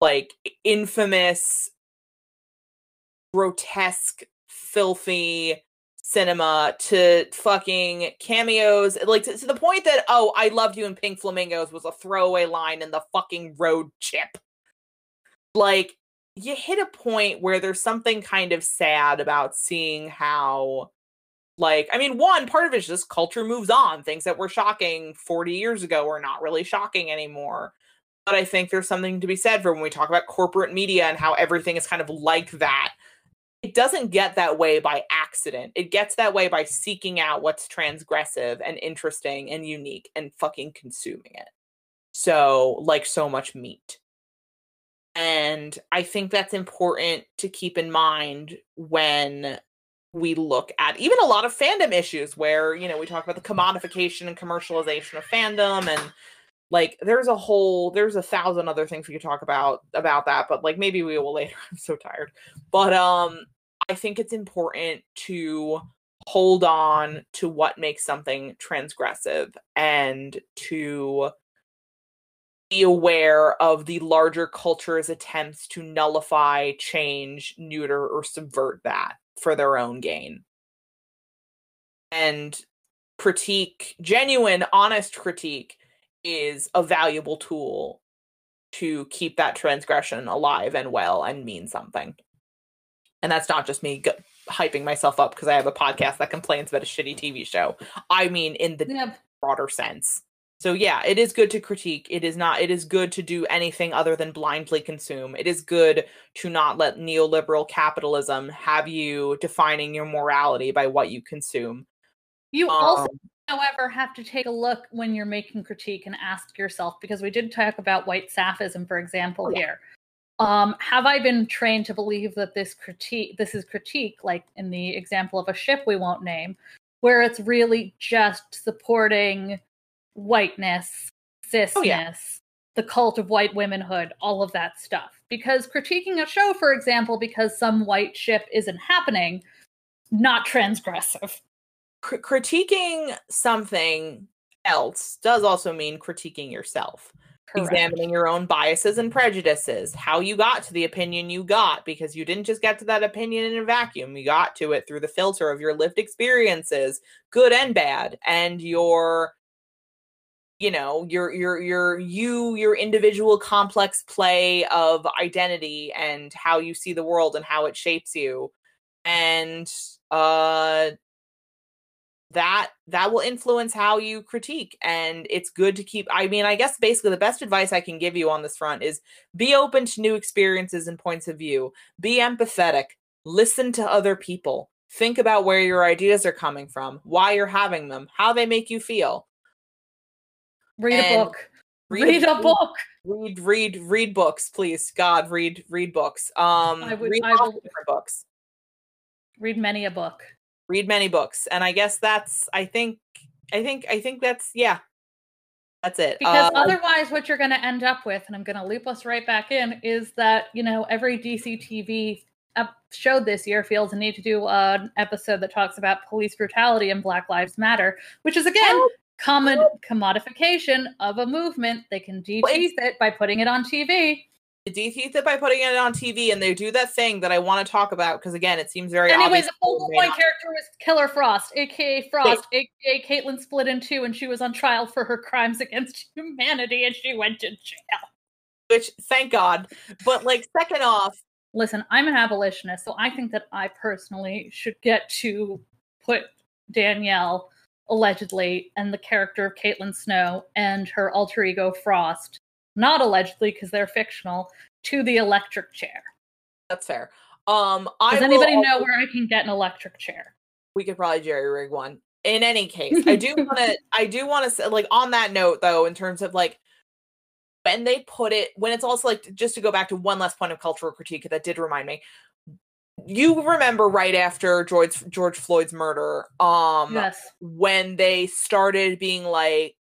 like infamous, grotesque, filthy cinema to fucking cameos, like to, to, the point that oh, I loved you in Pink Flamingos was a throwaway line in the fucking road chip. Like you hit a point where there's something kind of sad about seeing how like i mean one part of it is just culture moves on things that were shocking 40 years ago are not really shocking anymore but I think there's something to be said for when we talk about corporate media and how everything is kind of like that. It doesn't get that way by accident. It gets that way by seeking out what's transgressive and interesting and unique and fucking consuming it. So, like so much meat. And I think that's important to keep in mind when we look at even a lot of fandom issues where, you know, we talk about the commodification and commercialization of fandom and like there's a whole there's a thousand other things we could talk about about that but like maybe we will later i'm so tired. But um i think it's important to hold on to what makes something transgressive and to be aware of the larger culture's attempts to nullify change neuter or subvert that for their own gain and critique genuine honest critique is a valuable tool to keep that transgression alive and well and mean something. And that's not just me hyping myself up because I have a podcast that complains about a shitty TV show. I mean, in the yep. broader sense. So yeah, it is good to critique. It is not. It is good to do anything other than blindly consume. It is good to not let neoliberal capitalism have you defining your morality by what you consume.
You um, also however, have to take a look when you're making critique and ask yourself, because we did talk about white sapphism, for example, oh, yeah. here. Um, have I been trained to believe that this critique, this is critique, like in the example of a ship we won't name, where it's really just supporting whiteness, cisness, oh, yeah. the cult of white womanhood, all of that stuff. Because critiquing a show, for example, because some white ship isn't happening, not transgressive
critiquing something else does also mean critiquing yourself.
Correct.
examining your own biases and prejudices, how you got to the opinion you got, because you didn't just get to that opinion in a vacuum. You got to it through the filter of your lived experiences, good and bad, and your you know your your your you your individual complex play of identity and how you see the world and how it shapes you. And uh that that will influence how you critique and it's good to keep i mean i guess basically the best advice i can give you on this front is be open to new experiences and points of view. Be empathetic. Listen to other people. Think about where your ideas are coming from why you're having them how they make you feel
Read a book. Read, a book.
read read read books please god read read books um
I would-
read
I will-
different books
Read many a book.
read many books and i guess that's i think i think i think that's yeah that's it
Because
Uh,
otherwise, what you're going to end up with, and I'm going to loop us right back in, is that, you know, every DC TV ep- show this year feels a need to do an episode that talks about police brutality and Black Lives Matter, which is, again, Common commodification of a movement. They can de-teeth it by putting it on TV.
they de-teeth it by putting it on tv and they do that thing that i want to talk about because again it seems very
Anyway,
obvious
the focal point character was Killer Frost, aka Frost, aka Caitlin split in two, and she was on trial for her crimes against humanity, and she went to jail.
which thank god but like second off
Listen, I'm an abolitionist, so I think that I personally should get to put Danielle, allegedly, and the character of Caitlin Snow and her alter ego Frost, not allegedly because they're fictional, to the electric chair.
that's fair um I
Does anybody
also-
know where I can get an electric chair?
we could probably jerry rig one. In any case, I do want to. I do want to say, like, on that note, though, in terms of like when they put it, when it's also like just to go back to one last point of cultural critique that did remind me. You remember right after George George Floyd's murder, um,
yes.
when they started being like,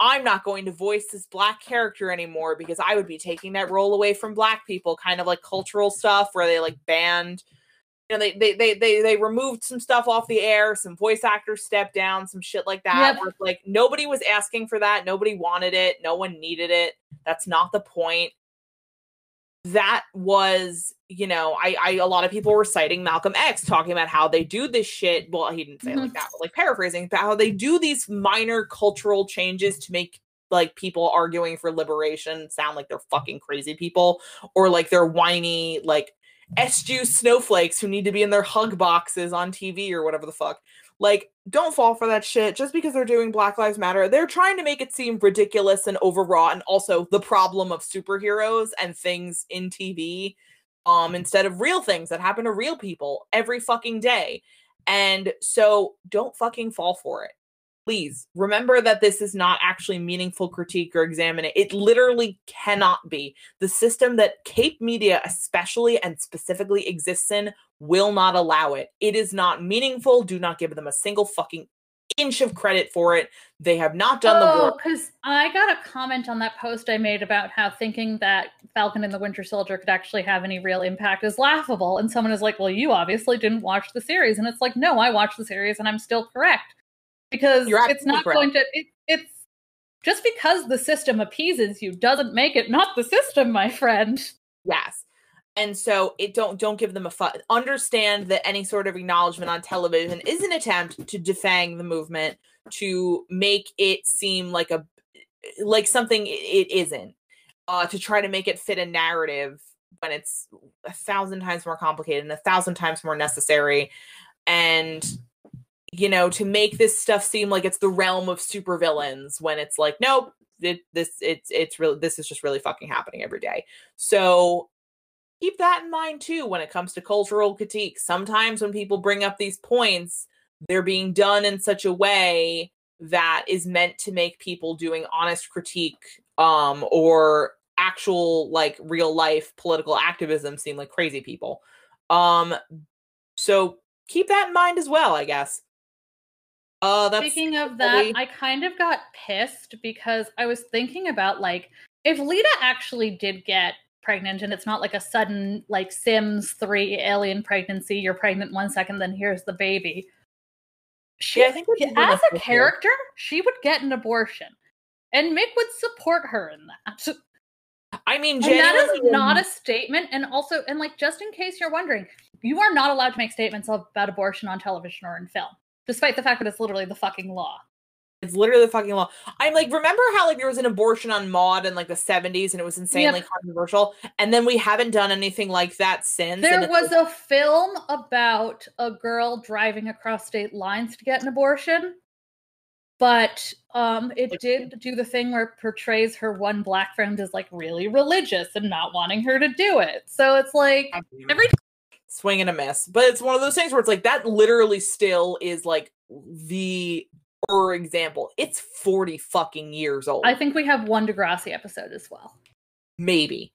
I'm not going to voice this black character anymore because I would be taking that role away from black people, kind of like cultural stuff where they like banned you know, they they they they they removed some stuff off the air, some voice actors stepped down, some shit like that.
Yep.
Where like nobody was asking for that, nobody wanted it, no one needed it. That's not the point. That was, you know, I, I a lot of people were citing Malcolm X talking about how they do this shit. Well, he didn't say it like
mm-hmm.
that, but like paraphrasing, about how they do these minor cultural changes to make like people arguing for liberation sound like they're fucking crazy people or like they're whiny like SJU snowflakes who need to be in their hug boxes on TV or whatever the fuck. Like, don't fall for that shit just because they're doing Black Lives Matter. They're trying to make it seem ridiculous and overwrought, and also the problem of superheroes and things in TV, um, instead of real things that happen to real people every fucking day. And so don't fucking fall for it please remember that this is not actually meaningful critique or examine it. It literally cannot be. The system that Cape Media, especially and specifically exists in, will not allow it. It is not meaningful. Do not give them a single fucking inch of credit for it. They have not done the
Oh,
work.
because I got a comment on that post I made about how thinking that Falcon and the Winter Soldier could actually have any real impact is laughable. And someone is like, well, you obviously didn't watch the series. And it's like, no, I watched the series and I'm still correct. Because it's not
correct.
going to, it, it's just because the system appeases you doesn't make it not the system, my friend.
Yes. And so it don't don't give them a fu- understand that any sort of acknowledgement on television is an attempt to defang the movement to make it seem like a like something it- it isn't uh to try to make it fit a narrative when it's a thousand times more complicated and a thousand times more necessary. And you know to make this stuff seem like it's the realm of supervillains when it's like nope it, this it's it's really this is just really fucking happening every day. So keep that in mind too when it comes to cultural critique. Sometimes when people bring up these points, they're being done in such a way that is meant to make people doing honest critique um or actual like real life political activism seem like crazy people. Um so keep that in mind as well, I guess. Uh that's
Speaking of that, I kind of got pissed because I was thinking about like if Lita actually did get pregnant and it's not like a sudden like Sims 3 alien pregnancy, you're pregnant one second, then here's the baby. she
Yeah, I think it's
as a
beneficial.
character, she would get an abortion. And Mick would support her in that.
I mean,
And that is
genuinely,
not um, a statement. And also, and like, just in case you're wondering, you are not allowed to make statements about abortion on television or in film, despite the fact that it's literally the fucking law.
It's literally the fucking law. I'm like, remember how like there was an abortion on Maude in like the 70s and it was insanely controversial, and then we haven't done anything like that since.
There was
like,
a film about a girl driving across state lines to get an abortion, but um, it did do the thing where it portrays her one black friend as like really religious and not wanting her to do it. So it's like every
swing and a miss. But it's one of those things where it's like that literally still is like the for example. It's 40 fucking years old.
I think we have one Degrassi episode as well.
maybe.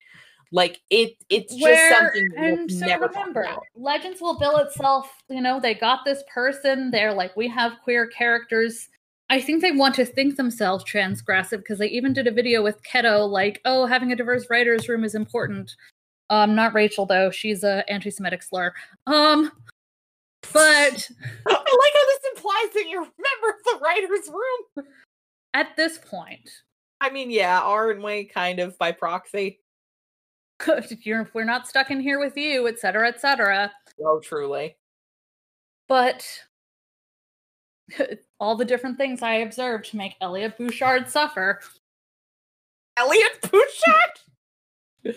Like it it's just
Where
something we'll
and so
never
remember. Legends will bill itself. You know, they got this person. They're like, we have queer characters. I think they want to think themselves transgressive because they even did a video with Keto, like, oh, having a diverse writers' room is important. Um, not Rachel though; she's a anti-Semitic slur. Um, but
I like how this implies that you're a member of the writer's room.
at this point,
I mean, yeah, aren't we kind of by proxy?
you're, we're not stuck in here with you, etc., cetera, et cetera.
Oh, truly.
but all the different things I observed to make Elliot Bouchard suffer.
Elliot Bouchard?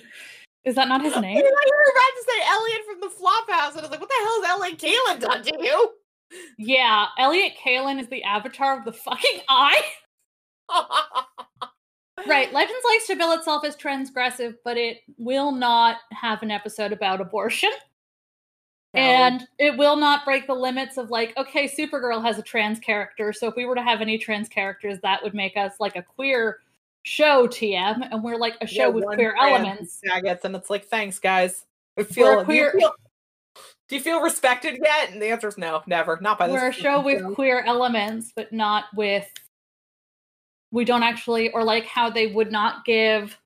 Is that not his
I
name?
thought you were about to say Elliot from the Flophouse, and I was like, what the hell has Elliott Kalan done to you?
Yeah, Elliott Kalan is the avatar of the fucking eye. Right, Legends likes to bill itself as transgressive, but it will not have an episode about abortion. And it will not break the limits of like, okay, Supergirl has a trans character, so if we were to have any trans characters, that would make us like a queer show TM, and we're like a show
Yeah,
with queer elements.
faggots, and it's like, thanks, guys. I feel,
We're queer-
feel do you feel respected yet? And the answer is no, never. Not by this.
we're a show with queer elements, but not with. We don't actually, or like how they would not give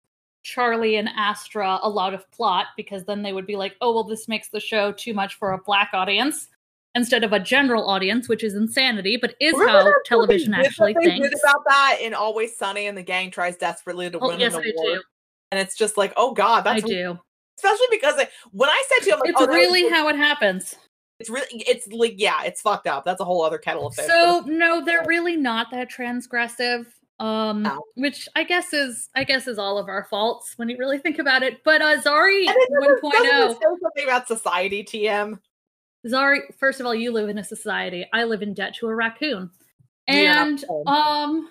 Charlie and Astra a lot of plot because then they would be like, oh, well, this makes the show too much for a black audience instead of a general audience, which is insanity, but is
Remember
how television actually thinks.
about that in Always Sunny, and the gang tries desperately to
Oh,
win
yes,
an
I
award.
do.
And it's just like, oh god, that's I
do.
Especially because I, when I said to him, like,
It's
oh, that was
really how it happens.
it's really, it's like, yeah, it's fucked up. That's a whole other kettle of fish.
So no, they're really not that transgressive. Um,
No.
which I guess is I guess is all of our faults when you really think about it. But uh, Zari
And
1.0.
doesn't it say something about society, TM.
Zari, first of all, you live in a society. I live in debt to a raccoon.
We are not
And
home.
um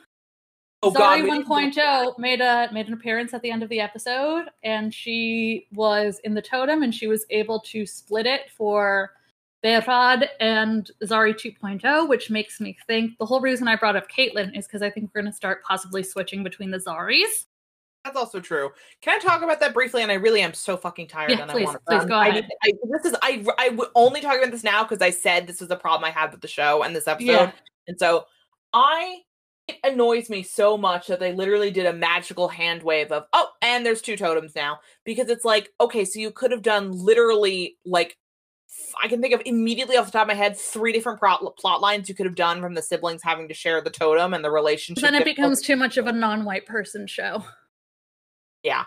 Oh god,
Zari
we didn't-
1.0 made a made an appearance at the end of the episode and she was in the totem and she was able to split it for Behrad and Zari 2.0, which makes me think the whole reason I brought up Caitlin is because I think we're gonna start possibly switching between the Zaris.
That's also true. Can I talk about that briefly? And I really am so fucking tired.
Yeah,
and
please,
I want to.
please go
I. I, this is I. I would only talk about this now because I said this was a problem I had with the show and this episode.
Yeah.
And so I. It annoys me so much that they literally did a magical hand wave of oh, and there's two totems now because it's like okay, so you could have done literally like i can think of immediately off the top of my head three different plot, plot lines you could have done from the siblings having to share the totem and the relationship.
Then it becomes too much of a non-white person show.
Yeah.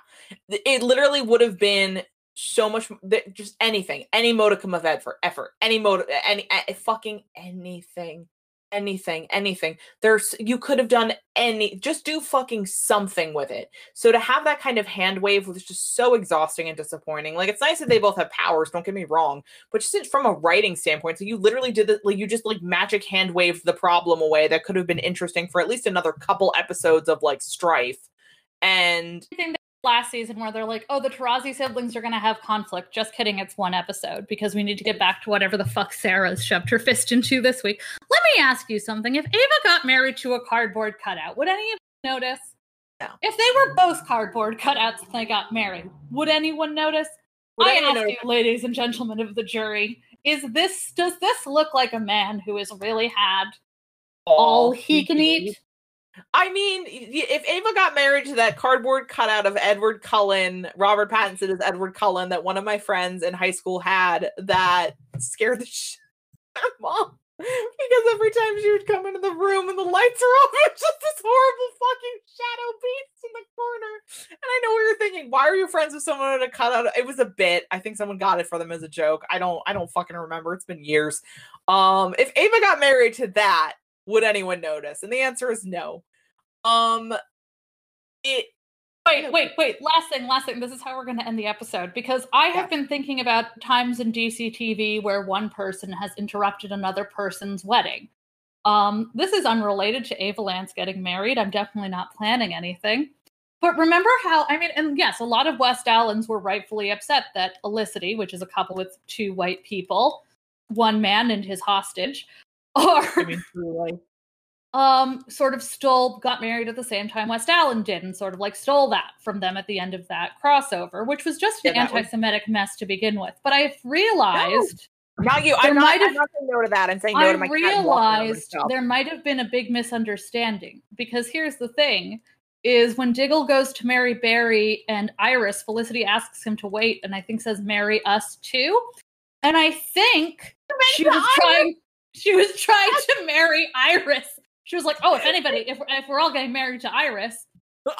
It literally would have been so much just anything, any modicum of effort, effort, any mode, any a- fucking anything, anything, anything. There's you could have done any, just do fucking something with it. So to have that kind of hand wave was just so exhausting and disappointing. Like it's nice that they both have powers. Don't get me wrong, but just from a writing standpoint, so you literally did it. Like you just like magic hand waved the problem away. That could have been interesting for at least another couple episodes of like strife. And
last season where they're like, oh, the Tarazi siblings are going to have conflict. Just kidding. It's one episode because we need to get back to whatever the fuck Sara's shoved her fist into this week. Let me ask you something. If Ava got married to a cardboard cutout, would any of you notice?
No.
If they were both cardboard cutouts and they got married, would anyone notice?
Would
I ask
notice?
you, ladies and gentlemen of the jury, is this does this look like a man who has really had all he can eat?
I mean, if Ava got married to that cardboard cutout of Edward Cullen, Robert Pattinson is Edward Cullen that one of my friends in high school had that scared the shit out of mom. because every time she would come into the room and the lights are off, it's just this horrible fucking shadow beast in the corner. And I know what you're thinking, why are you friends with someone to cut out? It was a bit. I think someone got it for them as a joke. I don't. I don't fucking remember. It's been years. Um, if Ava got married to that, would anyone notice? And the answer is no. Um, it
Wait, wait, wait. Last thing, last thing. This is how we're going to end the episode because I have yeah. been thinking about times in DCTV where one person has interrupted another person's wedding. Um, this is unrelated to Ava Lance getting married. I'm definitely not planning anything. But remember how, I mean, and yes, a lot of West Allens were rightfully upset that Olicity, which is a couple with two white people, one man and his hostage, are. I mean, truly um, sort of stole, got married at the same time West Allen did, and sort of like stole that from them at the end of that crossover, which was just an yeah, anti-Semitic was... mess to begin with. But I've realized.
No. Not you. I'm not, have, I'm not saying no to that and saying no I to my I
realized there might have been a big misunderstanding because here's the thing: is when Diggle goes to marry Barry and Iris, Felicity asks him to wait, and I think says marry us too. And I think she was Iris. trying. She was trying to marry Iris she was like, "Oh, if anybody, if if we're all getting married to Iris."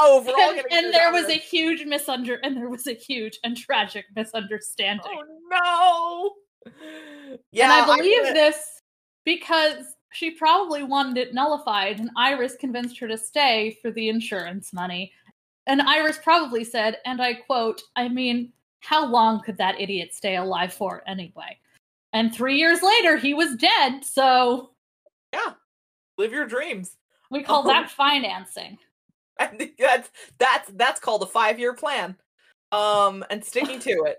Oh, we're all
getting and, and there was Iris. a huge misunder and there was a huge and tragic misunderstanding.
Oh
no! Yeah, and I believe I this because she probably wanted it nullified, and Iris convinced her to stay for the insurance money. And Iris probably said, and I quote, I mean, how long could that idiot stay alive for anyway? And three years later, he was dead, so.
Yeah live your dreams.
We call um, that financing.
I think that's that's that's called a five year plan. Um, and sticking to it.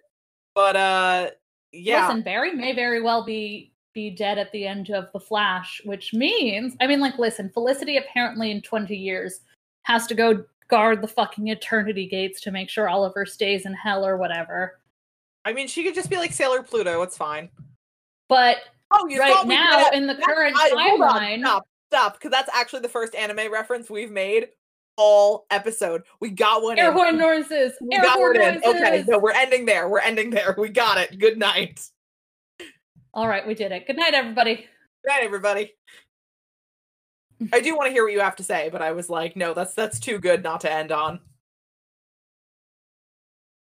But uh, yeah.
Listen, Barry may very well be be dead at the end of the Flash, which means, I mean, like, listen, Felicity apparently in twenty years has to go guard the fucking eternity gates to make sure Oliver stays in hell or whatever.
I mean, she could just be like Sailor Pluto. It's fine.
But oh, right now in the current I, timeline,
stop, stop because that's actually the first anime reference we've made all episode. We got one.
Air horn noises. We Air noises.
Okay, no, we're ending there. We're ending there. We got it. Good night.
All right, we did it. Good night, everybody.
Good night, everybody. I do want to hear what you have to say, but I was like, no, that's that's too good not to end on.